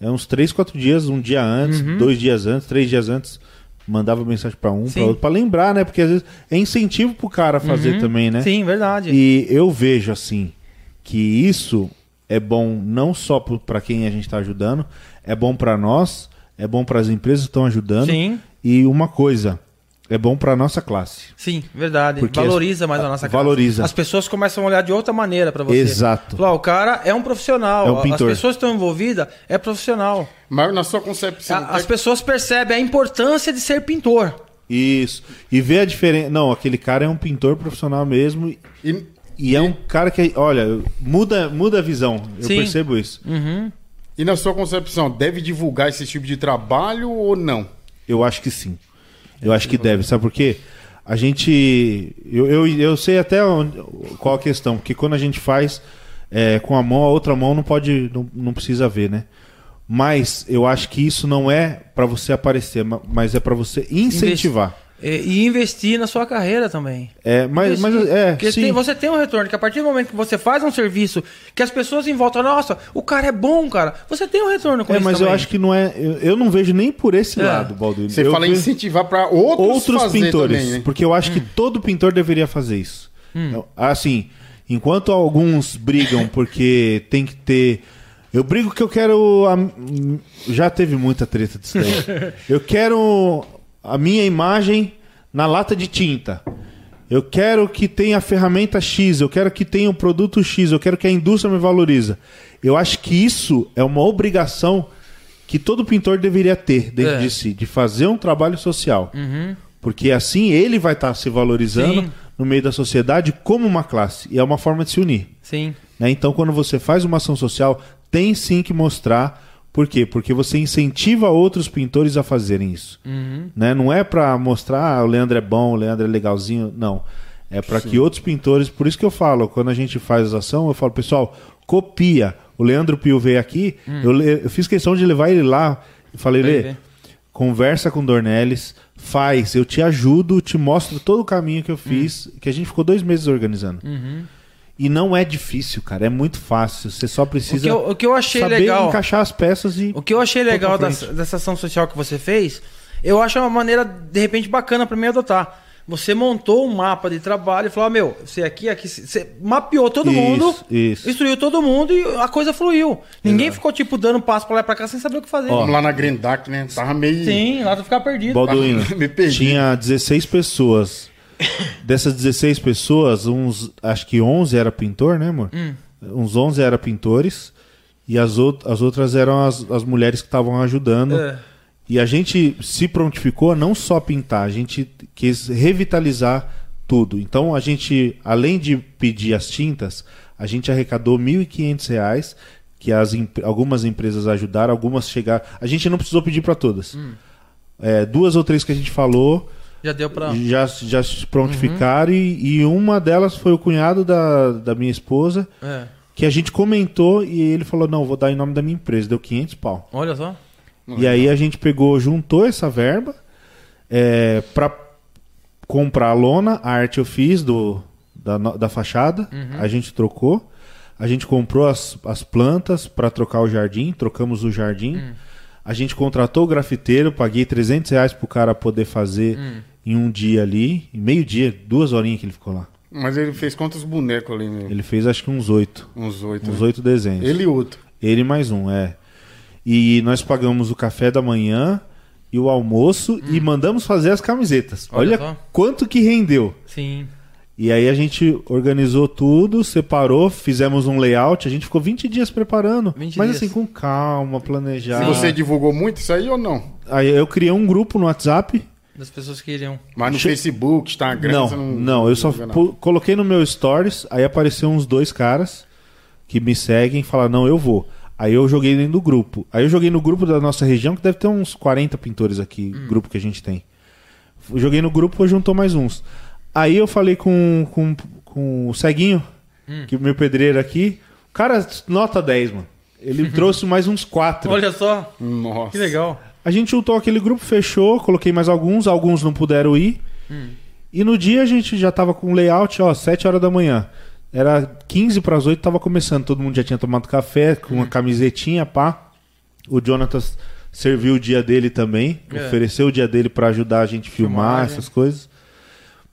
Speaker 1: é uns 3, 4 dias, um dia antes, dois dias antes, três dias antes, mandava mensagem pra um,
Speaker 2: Uhum.
Speaker 1: Pra outro, pra lembrar, né? Porque às vezes é incentivo pro cara fazer também, né?
Speaker 2: Sim, verdade.
Speaker 1: E eu vejo assim que isso é bom não só pra quem a gente tá ajudando, é bom pra nós, é bom para as empresas que estão ajudando.
Speaker 2: Sim.
Speaker 1: E uma coisa, é bom pra nossa classe.
Speaker 2: Sim, verdade.
Speaker 1: Porque
Speaker 2: valoriza
Speaker 1: as-
Speaker 2: mais a nossa casa.
Speaker 1: valoriza.
Speaker 2: As pessoas começam a olhar de outra maneira pra você.
Speaker 1: Exato.
Speaker 2: Falar, o cara é um profissional.
Speaker 1: É um pintor.
Speaker 2: As pessoas que estão envolvidas é profissional.
Speaker 3: Mas na sua concepção.
Speaker 2: A- As pessoas percebem a importância de ser pintor.
Speaker 1: Isso. E ver a diferença. Não, aquele cara é um pintor profissional mesmo. e-
Speaker 3: E,
Speaker 1: E é um cara que, olha, muda, muda a visão. Eu
Speaker 2: Sim.
Speaker 1: percebo isso.
Speaker 2: Uhum.
Speaker 3: e na sua concepção, deve divulgar esse tipo de trabalho ou não?
Speaker 1: Eu acho que sim. Eu acho que deve. Sabe por quê? A gente. Eu, eu, eu sei até onde- qual a questão. Porque quando a gente faz é, com a mão, a outra mão não pode. Não, não precisa ver, né? Mas eu acho que isso não é pra você aparecer, ma- mas é pra você incentivar.
Speaker 2: E, e investir na sua carreira também.
Speaker 1: É, mas, mas é,
Speaker 2: Porque
Speaker 1: sim.
Speaker 2: tem- você tem um retorno, que a partir do momento que você faz um serviço, que as pessoas em volta, nossa, o cara é bom, cara. Você tem um retorno com
Speaker 1: É,
Speaker 2: isso
Speaker 1: mas eu
Speaker 2: também.
Speaker 1: acho que não é. Eu, eu não vejo nem por esse
Speaker 2: É.
Speaker 1: lado, Balduino.
Speaker 3: Você
Speaker 1: Eu
Speaker 3: fala em
Speaker 1: vejo
Speaker 3: incentivar para outros,
Speaker 1: outros
Speaker 3: fazer
Speaker 1: pintores.
Speaker 3: também, né?
Speaker 1: Porque eu acho que todo pintor deveria fazer isso.
Speaker 2: Hum.
Speaker 1: Então, Assim, enquanto alguns brigam porque tem que ter. Eu brigo que eu quero. a- Já teve muita treta disso daí. Eu quero a minha imagem na lata de tinta. Eu quero que tenha a ferramenta X, eu quero que tenha o produto X, eu quero que a indústria me valoriza. Eu acho que isso é uma obrigação que todo pintor deveria ter dentro
Speaker 2: É.
Speaker 1: de si, de fazer um trabalho social. Porque assim ele vai estar se valorizando
Speaker 2: Sim.
Speaker 1: no meio da sociedade como uma classe. E é uma forma de se unir.
Speaker 2: Sim.
Speaker 1: né? Então, quando você faz uma ação social, tem sim que mostrar. Por quê? Porque você incentiva outros pintores a fazerem isso. Né? Não é para mostrar ah, o Leandro é bom, o Leandro é legalzinho. Não. É para que outros pintores. Por isso que eu falo, quando a gente faz a ação, eu falo, pessoal, copia. O Leandro Pio veio aqui, eu, le- eu fiz questão de levar ele lá. e falei, Lê,
Speaker 2: ver.
Speaker 1: conversa com o Dornelles, faz, eu te ajudo, te mostro todo o caminho que eu fiz, que a gente ficou dois meses organizando. E não é difícil, cara. É muito fácil. Você só
Speaker 2: O
Speaker 1: precisa
Speaker 2: que, eu, o que eu achei
Speaker 1: saber
Speaker 2: legal.
Speaker 1: encaixar as peças e.
Speaker 2: O que eu achei legal dessa, dessa ação social que você fez, eu acho uma maneira, de repente, bacana pra mim adotar. Você montou um mapa de trabalho e falou: ah, meu, você aqui, aqui. Você mapeou todo
Speaker 1: Isso,
Speaker 2: mundo,
Speaker 1: isso.
Speaker 2: instruiu todo mundo e a coisa fluiu. Ninguém ficou, tipo, dando passo pra lá e pra cá sem saber o que fazer.
Speaker 3: Vamos lá na Grendac, né? Tava meio.
Speaker 2: Sim, lá tu ficar perdido.
Speaker 1: Balduino,
Speaker 3: Me perdi.
Speaker 1: tinha 16 pessoas. Dessas 16 pessoas, uns, acho que 11 era pintor, né, amor?
Speaker 2: Hum.
Speaker 1: Uns 11 eram pintores e as, out as outras eram as, as mulheres que estavam ajudando.
Speaker 2: É.
Speaker 1: E a gente se prontificou a não só pintar, a gente quis revitalizar tudo. Então a gente, além de pedir as tintas, a gente arrecadou 1.500 reais, que as, algumas empresas ajudaram, algumas chegaram. A gente não precisou pedir para todas.
Speaker 2: Hum.
Speaker 1: É, duas ou três que a gente falou
Speaker 2: Já deu pra.
Speaker 1: já, já se prontificaram e, e uma delas foi o cunhado da, da minha esposa,
Speaker 2: É.
Speaker 1: que a gente comentou e ele falou: Não, vou dar em nome da minha empresa, deu 500 pau.
Speaker 2: Olha só.
Speaker 1: E aí a gente pegou, juntou essa verba é, para comprar a lona, a arte eu fiz do, da, da fachada, a gente trocou. A gente comprou as, as plantas para trocar o jardim, trocamos o jardim. A gente contratou o grafiteiro, paguei 300 reais pro cara poder fazer em um dia ali, em meio dia, duas horinhas que ele ficou lá.
Speaker 3: Mas ele fez quantos bonecos ali, meu?
Speaker 1: Ele fez acho que uns oito,
Speaker 3: Uns oito.
Speaker 1: uns
Speaker 3: né?
Speaker 1: oito desenhos.
Speaker 3: Ele e outro.
Speaker 1: Ele mais um, é. E nós pagamos o café da manhã e o almoço e mandamos fazer as camisetas.
Speaker 2: Olha
Speaker 1: Olha, quanto que rendeu.
Speaker 2: Sim.
Speaker 1: E aí a gente organizou tudo, separou, fizemos um layout, a gente ficou 20 dias preparando.
Speaker 2: 20
Speaker 1: mas
Speaker 2: dias.
Speaker 1: assim, com calma, planejar.
Speaker 3: E você divulgou muito isso aí ou não?
Speaker 1: Aí eu criei um grupo no WhatsApp.
Speaker 2: Das pessoas que iriam.
Speaker 3: Mas no
Speaker 1: Che-
Speaker 3: Facebook, Instagram,
Speaker 1: Não,
Speaker 3: você não.
Speaker 1: não, eu só pu- coloquei no meu stories, aí apareceu uns dois caras que me seguem e falaram, não, eu vou. Aí eu joguei dentro do grupo. Aí eu joguei no grupo da nossa região, que deve ter uns 40 pintores aqui, grupo que a gente tem. Joguei no grupo e juntou mais uns. Aí eu falei com, com, com o Ceguinho, que é o meu pedreiro aqui. O cara, nota 10, mano. Ele trouxe mais uns quatro.
Speaker 2: Olha só.
Speaker 3: Nossa.
Speaker 2: Que legal.
Speaker 1: A gente juntou aquele grupo, fechou, coloquei mais alguns, alguns não puderam ir. E no dia a gente já tava com o layout, ó, 7 horas da manhã. Era 15 para as 8, tava começando, todo mundo já tinha tomado café, com uma camisetinha, pá. O Jonathan serviu o dia dele também,
Speaker 2: É.
Speaker 1: ofereceu o dia dele para ajudar a gente a filmar
Speaker 2: Filmagem.
Speaker 1: essas coisas.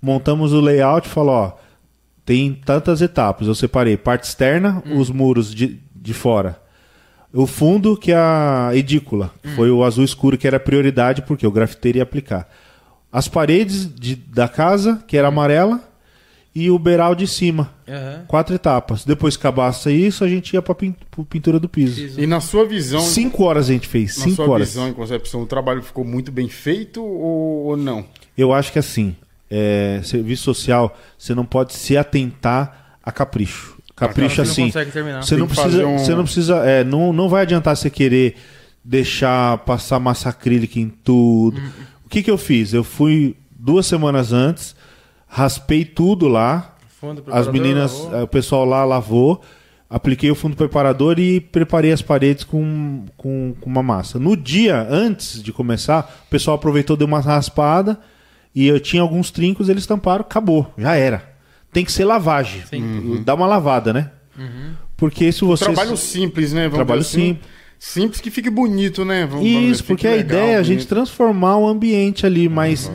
Speaker 1: Montamos o layout, falou, ó, tem tantas etapas. Eu separei parte externa, os muros de, de fora. O fundo, que é a edícula, que foi o azul escuro, que era a prioridade, porque o grafiteiro ia aplicar. As paredes de- da casa, que era amarela, e o beiral de cima.
Speaker 2: Aham.
Speaker 1: Quatro etapas. Depois que acabasse isso, a gente ia pra pin- pro pintura do piso.
Speaker 2: Piso.
Speaker 3: E na sua visão,
Speaker 1: Cinco horas a gente fez,
Speaker 3: na
Speaker 1: cinco
Speaker 3: sua
Speaker 1: horas.
Speaker 3: visão e concepção, o trabalho ficou muito bem feito ou, ou não?
Speaker 1: Eu acho que assim, é, serviço social, você não pode se atentar a capricho.
Speaker 2: Não
Speaker 1: assim.
Speaker 2: terminar.
Speaker 1: Você não precisa,
Speaker 3: um-
Speaker 1: você não precisa, é, não, não vai adiantar você querer deixar passar massa acrílica em tudo.
Speaker 2: Hum.
Speaker 1: O que que eu fiz? Eu fui duas semanas antes, raspei tudo lá,
Speaker 2: Fundo,
Speaker 1: as meninas,
Speaker 2: lavou.
Speaker 1: eh, o pessoal lá lavou, apliquei o fundo preparador e preparei as paredes com, com, com uma massa. No dia antes de começar, o pessoal aproveitou, deu uma raspada e eu tinha alguns trincos, eles tamparam, acabou, já era. Tem que ser lavagem,
Speaker 2: Sim.
Speaker 1: dá uma lavada, né? Porque se você
Speaker 3: Trabalho simples, né? Vamos
Speaker 1: Trabalho
Speaker 3: dizer assim.
Speaker 1: simples.
Speaker 3: Simples que fique bonito, né? Vamos-
Speaker 1: Isso, porque a
Speaker 3: legal,
Speaker 1: ideia é a gente
Speaker 3: bonito.
Speaker 1: transformar o ambiente ali, mas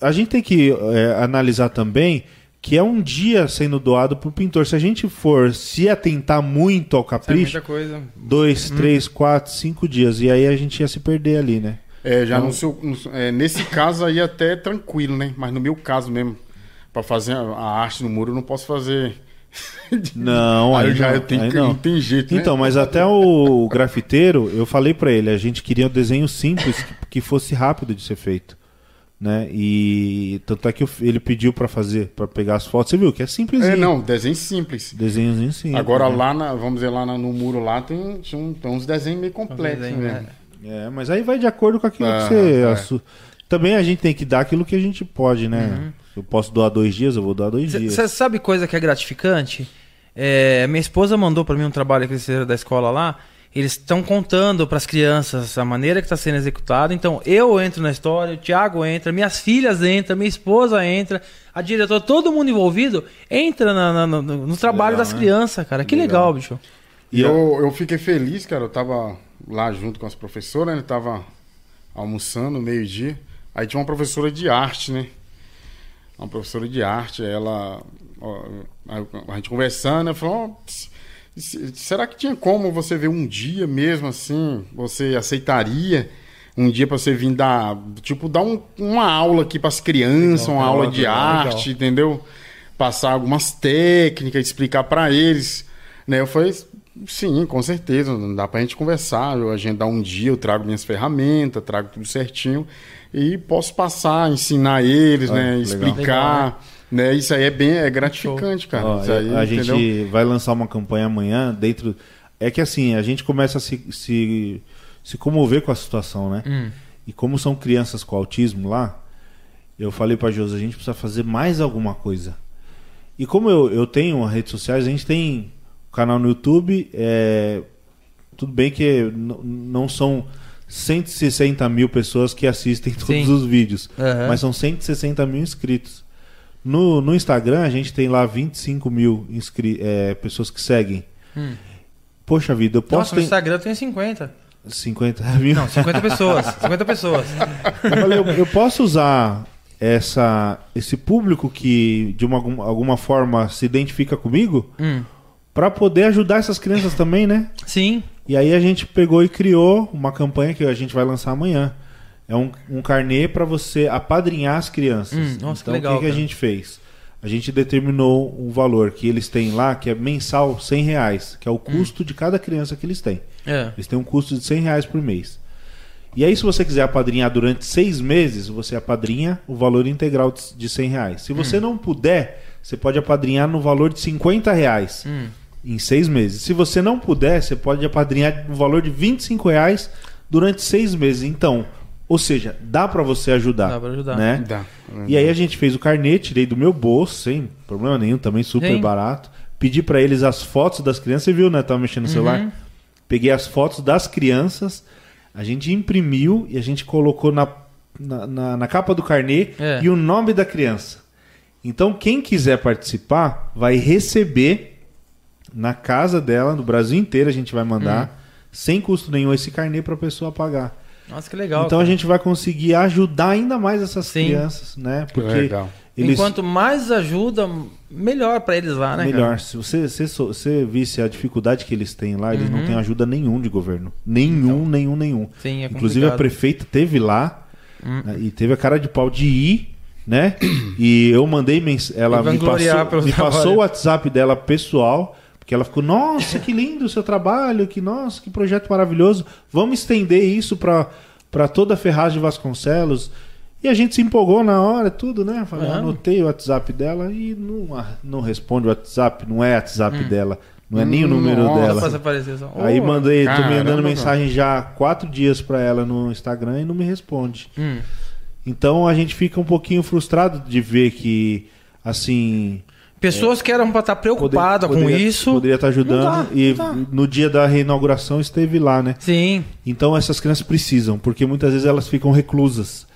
Speaker 1: a gente tem que é, analisar também que é um dia sendo doado pro pintor. Se a gente for se atentar muito ao
Speaker 2: É
Speaker 1: capricho,
Speaker 2: muita coisa.
Speaker 1: dois, três, quatro, cinco dias, e aí a gente ia se perder ali, né?
Speaker 3: É, já no seu, no- é, nesse caso aí até é tranquilo, né? Mas no meu caso mesmo, pra fazer a, arte no muro, eu não posso fazer.
Speaker 1: Não,
Speaker 3: aí
Speaker 1: aí
Speaker 3: já
Speaker 1: não,
Speaker 3: tenho
Speaker 1: aí não.
Speaker 3: não tem jeito, né?
Speaker 1: Então, mas até o grafiteiro, eu falei pra ele, a gente queria um desenho simples que, que fosse rápido de ser feito, né? E tanto é que ele pediu pra fazer, pra pegar as fotos, você viu que é simples.
Speaker 3: É, não, desenho simples.
Speaker 1: Desenhozinho simples.
Speaker 3: Agora
Speaker 1: né?
Speaker 3: lá, na- vamos dizer, lá no muro lá tem, um- tem uns desenhos meio completos,
Speaker 2: desenho,
Speaker 3: né?
Speaker 1: É, mas aí vai de acordo com aquilo
Speaker 3: Ah,
Speaker 1: que você.
Speaker 3: é.
Speaker 1: Também a gente tem que dar aquilo que a gente pode, né? Se eu posso doar dois dias, eu vou doar dois dias.
Speaker 2: Você sabe coisa que é gratificante? É, minha esposa mandou pra mim um trabalho que eles fizeram da escola lá. eles estão contando para as crianças a maneira que está sendo executado. Então, eu entro na história, o Thiago entra, minhas filhas entram, minha esposa entra, a diretora, todo mundo envolvido entra na- na- no, no trabalho
Speaker 1: Legal,
Speaker 2: das
Speaker 1: né?
Speaker 2: crianças, cara. Que legal, bicho.
Speaker 3: E eu, eu fiquei feliz, cara. Eu tava lá junto com as professoras, né? Tava almoçando, meio-dia. Aí tinha uma professora de arte, né? Uma professora de arte, ela. ó, a, gente conversando, ela falou: será que tinha como você ver um dia mesmo assim? Você aceitaria? Um dia pra você vir dar, tipo, dar um- uma aula aqui pras crianças, uma aula de
Speaker 1: legal,
Speaker 3: arte, entendeu? Passar algumas técnicas, explicar pra eles. Né? Eu falei, sim, com certeza, não dá pra gente conversar, eu agendar um dia, eu trago minhas ferramentas, trago tudo certinho e posso passar, ensinar eles,
Speaker 1: Olha,
Speaker 3: né?
Speaker 1: legal.
Speaker 3: Explicar.
Speaker 2: Legal,
Speaker 3: Né? Isso aí é bem é gratificante, cara.
Speaker 1: Ó,
Speaker 3: Isso aí,
Speaker 1: a gente
Speaker 3: entendeu?
Speaker 1: vai lançar uma campanha amanhã dentro. É que assim, a gente começa a se, se, se comover com a situação, né?
Speaker 2: Hum.
Speaker 1: E como são crianças com autismo lá, eu falei pra Josi, a gente precisa fazer mais alguma coisa. E como eu, eu tenho redes sociais, a gente tem canal no YouTube. é, tudo bem que não são 160 mil pessoas que assistem todos
Speaker 2: Sim.
Speaker 1: os vídeos,
Speaker 2: Aham.
Speaker 1: mas são 160 mil inscritos. No, no Instagram, a gente tem lá 25 mil é, pessoas que seguem.
Speaker 2: Hum.
Speaker 1: Poxa vida, eu posso
Speaker 2: Nossa, no
Speaker 1: ter
Speaker 2: Instagram tem 50.
Speaker 1: 50 mil.
Speaker 2: Não, 50 pessoas. 50 pessoas.
Speaker 1: Eu falei, eu, eu posso usar essa, esse público que de uma, algum- alguma forma se identifica comigo
Speaker 2: Hum.
Speaker 1: Para poder ajudar essas crianças também, né?
Speaker 2: Sim.
Speaker 1: E aí a gente pegou e criou uma campanha que a gente vai lançar amanhã. É um, um carnê para você apadrinhar as crianças.
Speaker 2: Hum, nossa, que
Speaker 1: então
Speaker 2: legal,
Speaker 1: o que, que a gente fez? A gente determinou um valor que eles têm lá, que é mensal 100 reais, que é o custo de cada criança que eles têm.
Speaker 2: É.
Speaker 1: Eles têm um custo de 100 reais por mês. E aí, se você quiser apadrinhar durante seis meses, você apadrinha o valor integral de- de 100 reais. Se
Speaker 2: Hum.
Speaker 1: você não puder, você pode apadrinhar no valor de 50 reais
Speaker 2: Hum.
Speaker 1: Em seis meses. Se você não puder, você pode apadrinhar no valor de 25 reais durante seis meses. Então, ou seja, dá para você ajudar.
Speaker 2: Dá pra ajudar.
Speaker 1: Né?
Speaker 3: Dá.
Speaker 1: E aí a gente fez o carnê, tirei do meu bolso, sem problema nenhum, também super
Speaker 2: Sim.
Speaker 1: barato. Pedi pra eles as fotos das crianças, você viu, né? Tava mexendo no celular.
Speaker 2: Uhum.
Speaker 1: Peguei as fotos das crianças, a gente imprimiu e a gente colocou na, na, na- na capa do carnê
Speaker 2: É.
Speaker 1: e o nome da criança. Então, quem quiser participar vai receber na casa dela, no Brasil inteiro, a gente vai mandar,
Speaker 2: Hum.
Speaker 1: sem custo nenhum, esse carnê pra pessoa pagar.
Speaker 2: Nossa, que legal.
Speaker 1: então a
Speaker 2: cara.
Speaker 1: gente vai conseguir ajudar ainda mais essas
Speaker 2: Sim.
Speaker 1: crianças, né? Porque
Speaker 3: Legal.
Speaker 1: eles
Speaker 2: Enquanto mais ajuda, melhor pra eles lá, né?
Speaker 1: melhor.
Speaker 2: cara?
Speaker 1: Se você, se você visse a dificuldade que eles têm lá, eles não
Speaker 2: Uhum.
Speaker 1: têm ajuda nenhum de governo. Nenhum, nenhum, nenhum.
Speaker 2: Sim, é
Speaker 1: Inclusive a prefeita teve lá
Speaker 2: Hum.
Speaker 1: né, e teve a cara de pau de ir, né? E eu mandei mens... ela
Speaker 2: E
Speaker 1: me passou, me passou o WhatsApp dela pessoal, porque ela ficou, nossa, que lindo o seu trabalho, que nossa, que projeto maravilhoso. Vamos estender isso para para toda a Ferraz de Vasconcelos. E a gente se empolgou na hora, tudo, né? Falei. Anotei o WhatsApp dela e não, não responde o WhatsApp, não é WhatsApp
Speaker 2: Hum.
Speaker 1: dela, não é nem o número
Speaker 3: Nossa.
Speaker 1: dela. Aí mandei, tô me mandando mensagem já há quatro dias pra ela no Instagram e não me responde.
Speaker 2: Hum.
Speaker 1: Então a gente fica um pouquinho frustrado de ver que, assim.
Speaker 2: Pessoas que eram pra estar preocupadas com
Speaker 1: poderia-
Speaker 2: isso.
Speaker 1: Poderia estar ajudando.
Speaker 2: Não dá,
Speaker 1: e
Speaker 2: dá.
Speaker 1: no dia da reinauguração esteve lá, né?
Speaker 2: Sim.
Speaker 1: Então essas crianças precisam, porque muitas vezes elas ficam reclusas.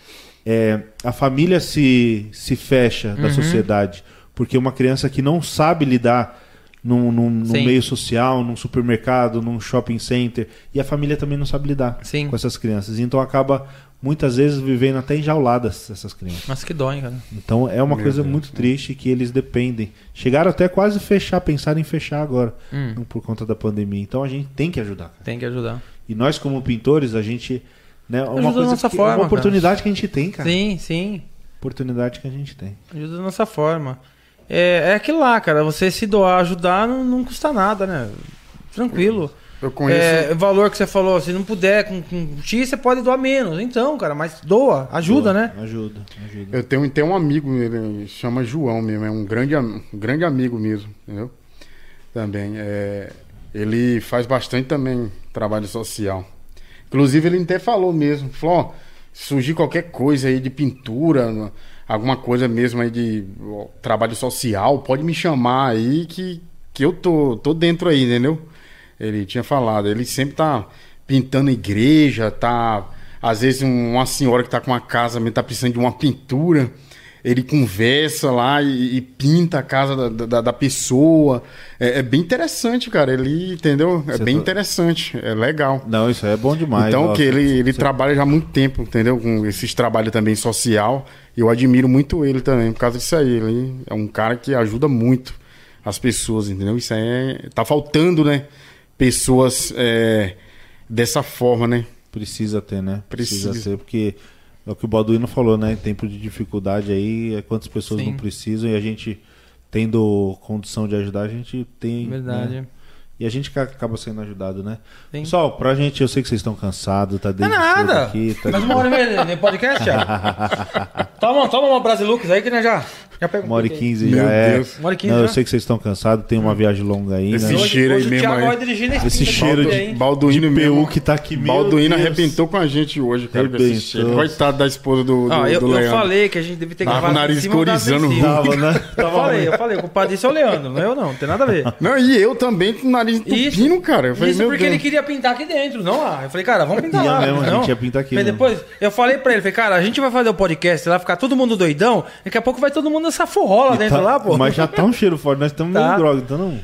Speaker 1: É, a família se, se fecha da
Speaker 2: Uhum.
Speaker 1: sociedade, porque uma criança que não sabe lidar num, num- num meio social, num supermercado, num shopping center, e a família também não sabe lidar
Speaker 2: Sim.
Speaker 1: com essas crianças. Então acaba muitas vezes vivendo até enjauladas essas crianças.
Speaker 2: Mas que dói, cara.
Speaker 1: Então é uma
Speaker 3: Meu
Speaker 1: coisa
Speaker 3: Deus,
Speaker 1: muito triste que eles dependem. Chegaram até quase fechar, pensar em fechar agora,
Speaker 2: Hum.
Speaker 1: por conta da pandemia. Então a gente tem que ajudar.
Speaker 2: Tem que ajudar.
Speaker 1: E nós, como pintores, a gente. Né, uma
Speaker 2: Ajuda da
Speaker 1: coisa
Speaker 2: nossa
Speaker 1: que,
Speaker 2: forma,
Speaker 1: uma oportunidade que a gente tem, cara.
Speaker 2: Sim, sim.
Speaker 1: Oportunidade que a gente tem.
Speaker 2: Ajuda da nossa forma. É, é aquilo lá, cara. Você se doar, ajudar, não, não custa nada, né? Tranquilo.
Speaker 3: Eu conheço.
Speaker 2: É, o valor que você falou, se não puder com, com X, você pode doar menos. Então, cara, mas doa, ajuda,
Speaker 1: Boa,
Speaker 2: né?
Speaker 1: Ajuda, ajuda.
Speaker 3: Eu tenho, tenho um amigo, ele chama João mesmo, é um grande, um grande amigo mesmo, entendeu? Também. É, ele faz bastante também trabalho social. Inclusive, ele até falou mesmo, falou, ó, se surgir qualquer coisa aí de pintura, alguma coisa mesmo aí de ó, trabalho social, pode me chamar aí que, que eu tô, tô dentro aí, entendeu? Ele tinha falado, ele sempre tá pintando igreja, tá. Às vezes um- uma senhora que tá com uma casa, tá precisando de uma pintura. Ele conversa lá e, e pinta a casa da, da, da pessoa. É, é bem interessante, cara. Ele, entendeu? É
Speaker 1: Você
Speaker 3: bem
Speaker 1: tá-
Speaker 3: interessante. É legal.
Speaker 1: Não, isso aí é bom demais.
Speaker 3: Então,
Speaker 1: Nossa,
Speaker 3: que ele, ele
Speaker 1: você-
Speaker 3: trabalha já há muito tempo, entendeu? Com esses trabalhos também social. Eu admiro muito ele também, por causa disso aí. Ele é um cara que ajuda muito as pessoas, entendeu? Isso aí é, tá faltando, né? Pessoas é, dessa forma, né?
Speaker 1: Precisa ter, né?
Speaker 3: Precisa.
Speaker 1: ter, porque é o que o Balduino falou, né? Em tempo de dificuldade aí, é quantas pessoas
Speaker 2: Sim.
Speaker 1: não precisam e a gente, tendo condição de ajudar, a gente tem.
Speaker 2: Verdade.
Speaker 1: né? E a gente ca- acaba sendo ajudado, né?
Speaker 2: Sim.
Speaker 1: Pessoal, pra gente, eu sei que vocês estão cansados, tá
Speaker 2: Não é nada.
Speaker 1: aqui. Tá...
Speaker 2: Mas uma hora e meia no podcast, Thiago. toma, toma uma Brasilux aí que nós já, já pega um
Speaker 1: Uma hora e quinze
Speaker 3: Meu
Speaker 1: já é.
Speaker 3: Deus.
Speaker 2: Uma hora e quinze
Speaker 1: Não, eu
Speaker 2: já?
Speaker 1: sei que vocês estão cansados, tem uma viagem longa aí,
Speaker 3: Esse
Speaker 1: né?
Speaker 2: Hoje,
Speaker 3: cheiro aí
Speaker 2: hoje
Speaker 3: mesmo
Speaker 2: o Thiago
Speaker 3: aí.
Speaker 2: vai dirigir nesse
Speaker 1: Esse cheiro de-
Speaker 2: hein?
Speaker 3: Balduíno
Speaker 1: de
Speaker 3: mesmo.
Speaker 1: PU que tá aqui, meu
Speaker 3: Balduíno
Speaker 1: Deus.
Speaker 3: arrebentou com a gente hoje, cara. com esse
Speaker 1: Arrebentou.
Speaker 3: cheiro. Coitado da esposa do, do,
Speaker 2: Ah, eu,
Speaker 3: do
Speaker 2: eu
Speaker 3: Leandro.
Speaker 2: falei que a gente deve ter
Speaker 3: Tava
Speaker 2: gravado
Speaker 3: o nariz
Speaker 2: em cima da
Speaker 3: corizando
Speaker 2: Vencida.
Speaker 1: Tava, né?
Speaker 2: Eu falei, eu falei, o culpado disso é o Leandro, não é eu não, não tem nada a ver.
Speaker 3: Não, e eu também com o nariz entupindo, cara. Eu falei,
Speaker 2: Isso
Speaker 3: meu
Speaker 2: porque
Speaker 3: Deus.
Speaker 2: ele queria pintar aqui dentro, não lá. Eu falei, cara, vamos pintar
Speaker 1: Ia
Speaker 2: lá.
Speaker 1: mesmo, a
Speaker 2: não.
Speaker 1: gente ia pintar aqui,
Speaker 2: Mas
Speaker 1: né?
Speaker 2: depois, eu falei pra ele, falei, cara, a gente vai fazer o podcast lá, ficar todo mundo doidão, daqui a pouco vai todo mundo nessa forrola dentro
Speaker 1: Tá-
Speaker 2: lá, pô.
Speaker 1: Mas já tá um cheiro forte, nós estamos
Speaker 2: Tá.
Speaker 1: meio droga, tá não?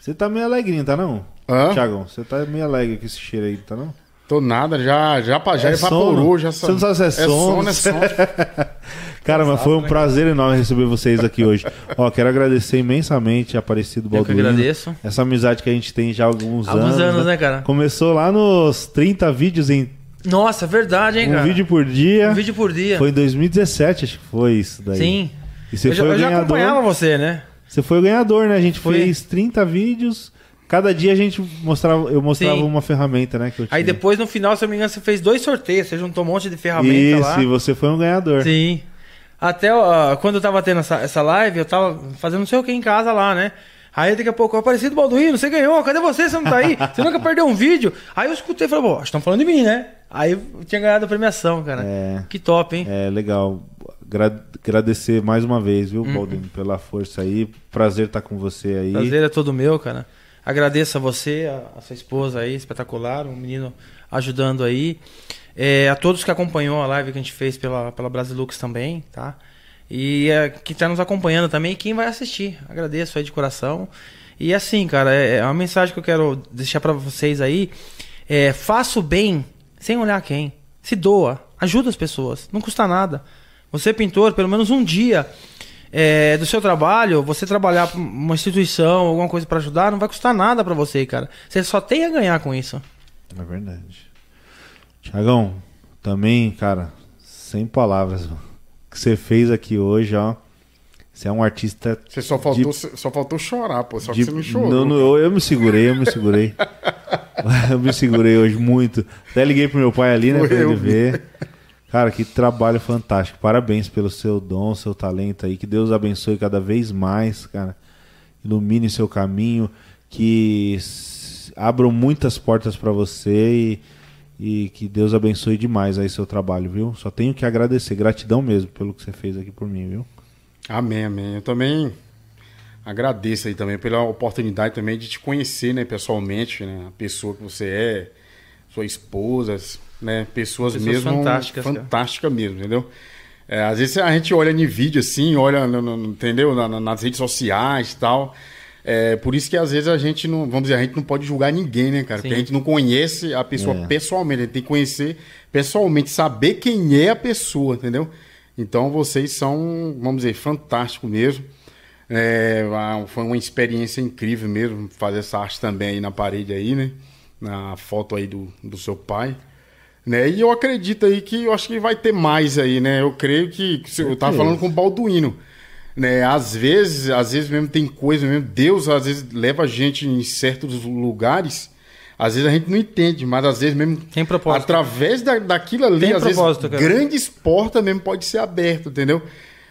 Speaker 1: Você tá meio alegrinho, tá não?
Speaker 3: Hã?
Speaker 1: Tiagão, você tá meio alegre com esse cheiro aí, tá não?
Speaker 3: Tô nada, já, já, já
Speaker 1: É
Speaker 3: evaporou,
Speaker 1: sono.
Speaker 3: já
Speaker 1: Você não sabe se é sono,
Speaker 3: é
Speaker 1: se-
Speaker 3: sono.
Speaker 1: Cara, mas foi um prazer enorme receber vocês aqui hoje. Ó, quero agradecer imensamente a Aparecido
Speaker 2: Eu que
Speaker 1: Balduino.
Speaker 2: agradeço.
Speaker 1: Essa amizade que a gente tem já há alguns anos.
Speaker 2: Alguns anos, né, cara?
Speaker 1: Começou lá nos 30 vídeos em
Speaker 2: Nossa, verdade, hein,
Speaker 1: um
Speaker 2: cara?
Speaker 1: vídeo por dia.
Speaker 2: Um vídeo por dia.
Speaker 1: Foi em 2017, acho que foi isso daí.
Speaker 2: Sim.
Speaker 1: E você
Speaker 2: eu já,
Speaker 1: foi o
Speaker 2: eu já
Speaker 1: ganhador.
Speaker 2: acompanhava você, né?
Speaker 1: Você foi o ganhador, né? A gente
Speaker 2: Foi.
Speaker 1: fez 30 vídeos. Cada dia a gente mostrava, eu mostrava
Speaker 2: Sim.
Speaker 1: uma ferramenta, né?
Speaker 2: Aí depois, no final, se eu não me engano, você fez dois sorteios, você juntou um monte de ferramenta
Speaker 1: Isso,
Speaker 2: lá.
Speaker 1: e você foi um ganhador.
Speaker 2: Sim. Até ó, quando eu tava tendo essa, essa live, eu tava fazendo não sei o que em casa lá, né? Aí daqui a pouco, aparecido Balduino, você ganhou, cadê você? Você não tá aí? Você nunca perdeu um vídeo? Aí eu escutei e falei, pô, estão falando de mim, né? Aí eu tinha ganhado a premiação, cara.
Speaker 1: É.
Speaker 2: Que top, hein?
Speaker 1: É legal. Gra- agradecer mais uma vez, viu, Baldino, pela força aí. Prazer estar com você aí.
Speaker 2: Prazer é todo meu, cara. Agradeço a você, a, a sua esposa aí, espetacular, um menino ajudando aí. É, a todos que acompanhou a live que a gente fez pela, pela Brasilux também, tá? E é, que está nos acompanhando também e quem vai assistir. Agradeço aí de coração. E assim, cara, é, é uma mensagem que eu quero deixar para vocês aí. É, faça o bem sem olhar quem. Se doa, ajuda as pessoas, não custa nada. Você, pintor, pelo menos um dia é, do seu trabalho, você trabalhar pra uma instituição, alguma coisa pra ajudar, não vai custar nada pra você, cara. Você só tem a ganhar com isso.
Speaker 1: É verdade. Tiagão, também, cara, sem palavras. mano. O que você fez aqui hoje, ó. Você é um artista.
Speaker 3: Você só faltou, só faltou chorar, pô. Só que
Speaker 1: de-
Speaker 3: você não chorou.
Speaker 1: Não, não, eu, eu me segurei, eu me segurei. eu me segurei hoje muito. Até liguei pro meu pai ali, né,
Speaker 3: Foi
Speaker 1: pra ele
Speaker 3: eu.
Speaker 1: ver. Cara, que trabalho fantástico. Parabéns pelo seu dom, seu talento aí. Que Deus abençoe cada vez mais, cara. Ilumine seu caminho. Que abram muitas portas pra você e, e que Deus abençoe demais aí seu trabalho, viu? Só tenho que agradecer. Gratidão mesmo pelo que você fez aqui por mim, viu?
Speaker 3: Amém, amém. Eu também agradeço aí também pela oportunidade também de te conhecer, né, pessoalmente, né, a pessoa que você é, sua esposa, né, pessoas,
Speaker 2: Pessoas
Speaker 3: mesmo
Speaker 2: fantásticas, cara.
Speaker 3: fantástica mesmo, entendeu? É, às vezes a gente olha em vídeo assim, olha, no- no- entendeu, Na- na- nas redes sociais e tal. É, por isso que às vezes a gente não, vamos dizer, a gente não pode julgar ninguém, né, cara?
Speaker 2: Sim.
Speaker 3: Porque a gente não conhece a pessoa
Speaker 1: É.
Speaker 3: pessoalmente, a gente tem que conhecer pessoalmente, saber quem é a pessoa, entendeu? Então vocês são, vamos dizer, fantástico mesmo. É, foi uma experiência incrível mesmo fazer essa arte também aí na parede aí, né? Na foto aí do, do seu pai. Né? E eu acredito aí que eu acho que vai ter mais aí, né? Eu creio que, que eu tava
Speaker 1: Certeza.
Speaker 3: falando com o Balduino. Né? Às vezes, às vezes mesmo tem coisa mesmo, Deus às vezes leva a gente em certos lugares, às vezes a gente não entende, mas às vezes mesmo
Speaker 2: Tem propósito.
Speaker 3: através da, daquilo ali,
Speaker 2: Tem
Speaker 3: às vezes
Speaker 2: cara.
Speaker 3: grandes portas mesmo pode ser aberto, entendeu?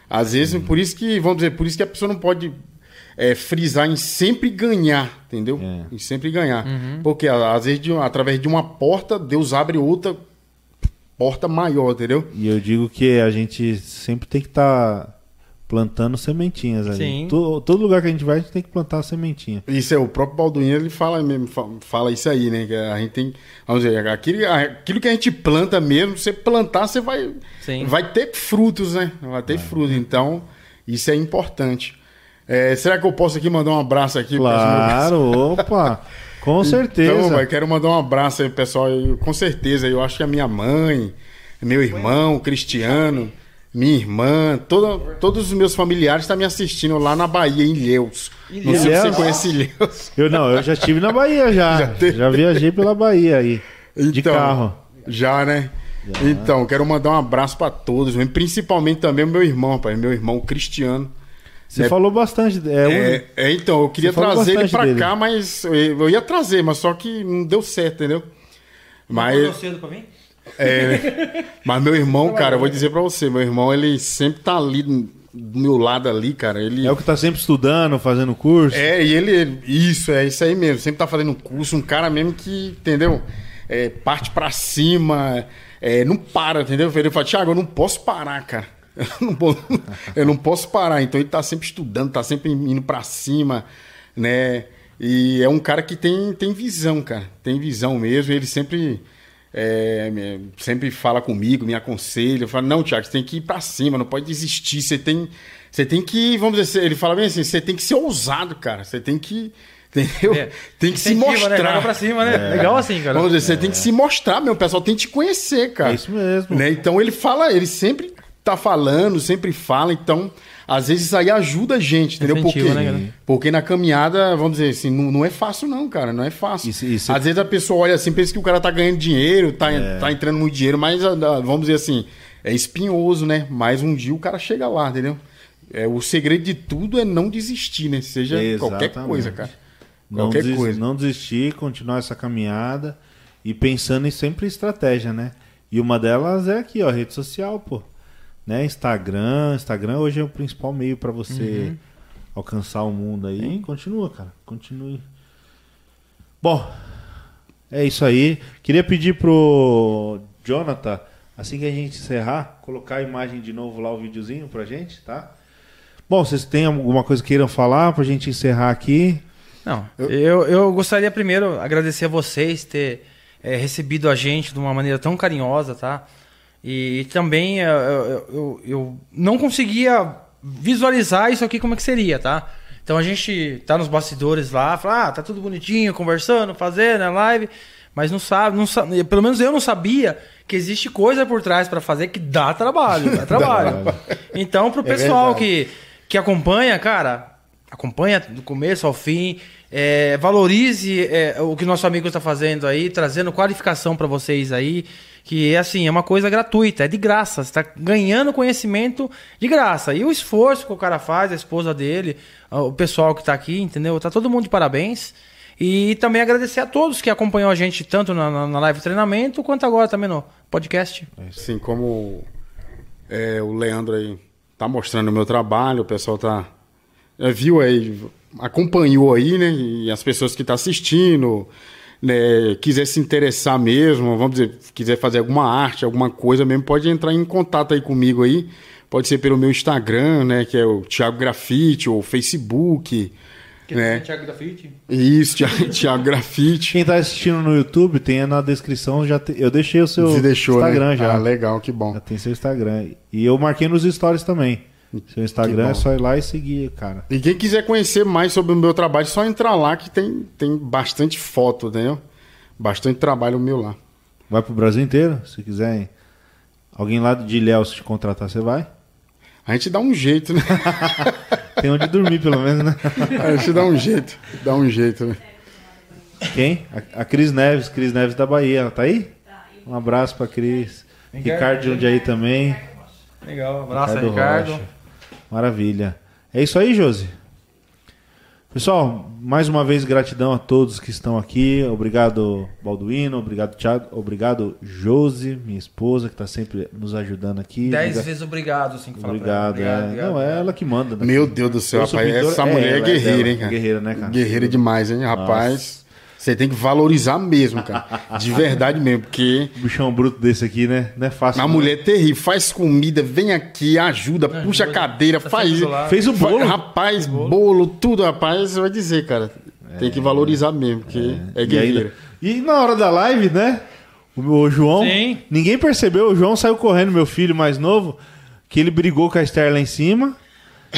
Speaker 3: Às vezes, por isso que, vamos dizer, por isso que a pessoa não pode é, frisar em sempre ganhar, entendeu?
Speaker 1: É.
Speaker 3: Em sempre ganhar.
Speaker 2: Uhum.
Speaker 3: Porque a- às vezes, de através de uma porta, Deus abre outra porta maior, entendeu?
Speaker 1: E eu digo que a gente sempre tem que estar plantando sementinhas ali.
Speaker 2: Sim.
Speaker 1: To- todo lugar que a gente vai, a gente tem que plantar uma sementinha.
Speaker 3: Isso é, o próprio Balduino, ele fala mesmo, fa- fala isso aí, né? Que a gente tem, vamos dizer, aquilo, aquilo que a gente planta mesmo, você plantar, você vai,
Speaker 2: Sim.
Speaker 3: vai ter frutos, né? Vai ter frutos, então isso é importante. É, será que eu posso aqui mandar um abraço aqui?
Speaker 1: Claro, opa. Com certeza.
Speaker 3: Então, eu quero mandar um abraço aí, pessoal. Eu, com certeza, eu acho que a minha mãe, meu irmão, Cristiano, minha irmã, toda- todos os meus familiares estão me assistindo lá na Bahia, em Ilhéus. Não sei se você conhece Ilhéus.
Speaker 1: Eu não, eu já estive na Bahia já.
Speaker 3: Já
Speaker 1: Já, viajei pela Bahia aí. de
Speaker 3: Então,
Speaker 1: carro.
Speaker 3: Já, né? Então, quero mandar um abraço para todos, principalmente também o meu irmão, rapaz, meu irmão Cristiano.
Speaker 1: Você
Speaker 3: É-
Speaker 1: falou bastante. É,
Speaker 3: É, é, então, eu queria trazer ele pra
Speaker 1: dele.
Speaker 3: cá, mas eu, ia trazer, mas só que não deu certo, entendeu? Mas,
Speaker 2: Acordou cedo pra mim?
Speaker 3: é, mas meu irmão, cara, eu vou dizer pra você, meu irmão, ele sempre tá ali do meu lado ali, cara. Ele
Speaker 1: é o que tá sempre estudando, fazendo curso.
Speaker 3: É, e ele, ele- isso, é isso aí mesmo. Sempre tá fazendo curso, um cara mesmo que, entendeu? É, parte pra cima, é, não para, entendeu? Ele fala, Thiago, eu não posso parar, cara. Eu não, posso, eu não posso parar. Então ele tá sempre estudando, tá sempre indo pra cima, né? E é um cara que tem, tem visão, cara. Tem visão mesmo. Ele sempre. é, sempre fala comigo, me aconselha, fala, não, Thiago, você tem que ir pra cima, não pode desistir, você tem, você tem que, vamos dizer, ele fala bem assim, você tem que ser ousado, cara, você tem que, entendeu?
Speaker 2: É,
Speaker 3: Tem que se
Speaker 2: Né?
Speaker 3: Mostrar.
Speaker 2: pra cima, né? Legal assim, cara.
Speaker 3: Vamos dizer, você tem que se mostrar, meu, o pessoal tem que te conhecer, cara.
Speaker 1: É isso mesmo.
Speaker 3: Né? Então ele fala, ele sempre tá falando, sempre fala, então às vezes isso aí ajuda a gente, entendeu? Porque,
Speaker 2: né,
Speaker 3: porque na caminhada, vamos dizer assim, não, não é fácil não, cara, não é fácil.
Speaker 1: Isso- isso-
Speaker 3: Às vezes a pessoa olha assim, pensa que o cara tá ganhando dinheiro, tá,
Speaker 1: É.
Speaker 3: tá entrando muito dinheiro, mas ah, vamos dizer assim, é espinhoso, né? Mas um dia o cara chega lá, entendeu? É, o segredo de tudo é não desistir, né? Seja qualquer
Speaker 1: Exatamente.
Speaker 3: coisa, cara.
Speaker 1: Não,
Speaker 3: Qualquer coisa.
Speaker 1: não desistir, continuar essa caminhada e pensando em sempre estratégia, né? E uma delas é aqui, ó, rede social, pô. Né? Instagram, Instagram hoje é o principal meio pra você
Speaker 3: Uhum.
Speaker 1: alcançar o mundo aí. Continua, cara, continue. Bom, é isso aí. Queria pedir pro Jonathan, assim que a gente encerrar, colocar a imagem de novo lá o videozinho pra gente, tá? Bom, vocês têm alguma coisa que queiram falar pra gente encerrar aqui?
Speaker 2: Não, eu, eu gostaria primeiro agradecer a vocês ter é, recebido a gente de uma maneira tão carinhosa, tá? E, também é, eu, eu, eu não conseguia visualizar isso aqui como é que seria, tá? Então a gente tá nos bastidores lá, fala, ah, tá tudo bonitinho, conversando, fazendo a live, mas não sabe, não sabe, pelo menos eu não sabia que existe coisa por trás pra fazer que dá trabalho, dá trabalho. Então pro pessoal que que acompanha, cara, acompanha do começo ao fim, é, valorize é, o que nosso amigo está fazendo aí, trazendo qualificação para vocês aí, que é assim, é uma coisa gratuita, é de graça, você está ganhando conhecimento de graça. E o esforço que o cara faz, a esposa dele, o pessoal que está aqui, entendeu? Tá todo mundo de parabéns. E também agradecer a todos que acompanham a gente tanto na, na- live treinamento quanto agora também no podcast.
Speaker 3: Assim como é, o Leandro aí tá mostrando o meu trabalho, o pessoal tá é, viu aí, acompanhou aí, né? E as pessoas que tá assistindo, né, quiser se interessar mesmo, vamos dizer, quiser fazer alguma arte, alguma coisa mesmo, pode entrar em contato aí comigo aí. Pode ser pelo meu Instagram, né, que é o Thiago Grafite ou Facebook, né?
Speaker 2: Thiago Grafite.
Speaker 3: Isso, Thiago, Thiago Grafite.
Speaker 1: Quem tá assistindo no YouTube, tem na descrição, já te- eu deixei o seu
Speaker 3: deixou,
Speaker 1: Instagram
Speaker 3: né?
Speaker 1: já.
Speaker 3: Ah, legal, que bom.
Speaker 1: Já tem seu Instagram. E eu marquei nos stories também. Seu Instagram é só ir lá e seguir, cara.
Speaker 3: E quem quiser conhecer mais sobre o meu trabalho, é só entrar lá que tem, tem bastante foto, entendeu? Bastante trabalho meu lá.
Speaker 1: Vai pro Brasil inteiro, se quiser. hein? Alguém lá de Ilhéus te contratar, você vai?
Speaker 3: A gente dá um jeito, né?
Speaker 1: Tem onde dormir, pelo menos, né?
Speaker 3: A gente dá um jeito. Dá um jeito, né?
Speaker 1: Quem? A, a Cris Neves, Cris Neves da Bahia. Ela tá aí? Um abraço pra Cris. Ricardo de onde aí também.
Speaker 2: Legal, abraço aí, Ricardo.
Speaker 1: Maravilha. É isso aí, Josi. Pessoal, mais uma vez gratidão a todos que estão aqui. Obrigado, Balduino. Obrigado, Thiago. Obrigado, Josi, minha esposa, que está sempre nos ajudando aqui.
Speaker 2: Dez
Speaker 1: Obrigado-
Speaker 2: vezes obrigado, assim que fala pra
Speaker 1: Obrigado.
Speaker 2: ela.
Speaker 1: é. Não, é ela que manda. Né?
Speaker 3: Meu Deus do céu, rapaz.
Speaker 1: pintor-
Speaker 3: Essa
Speaker 1: é,
Speaker 3: mulher é
Speaker 1: ela é
Speaker 3: guerreira,
Speaker 1: dela.
Speaker 3: hein, cara?
Speaker 1: Guerreira, né, cara?
Speaker 3: Guerreira demais, hein, rapaz. Você tem que valorizar mesmo, cara. De verdade mesmo, porque
Speaker 1: Bichão bruto desse aqui, né? Não é fácil.
Speaker 3: a
Speaker 1: não.
Speaker 3: mulher é terrível. Faz comida, vem aqui, ajuda, puxa a cadeira,
Speaker 2: Tá
Speaker 3: faz.
Speaker 1: Fez o bolo.
Speaker 3: Rapaz, bolo. tudo, rapaz, você vai dizer, cara. Tem que valorizar mesmo, porque é,
Speaker 1: E, ainda- e na hora da live, né? O, o João.
Speaker 2: Sim.
Speaker 1: Ninguém percebeu. O João saiu correndo, meu filho mais novo, que ele brigou com a Esther lá em cima.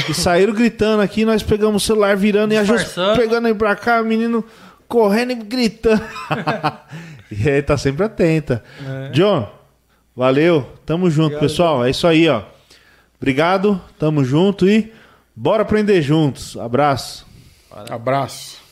Speaker 1: E saíram gritando aqui. Nós pegamos o celular virando e a Jô
Speaker 2: Disfarçando.
Speaker 1: pegando aí pra cá, o menino correndo e gritando. e aí tá sempre atenta. John, valeu. Tamo junto, pessoal. É isso aí, ó. Obrigado, tamo junto e bora aprender juntos. Abraço.
Speaker 3: Abraço.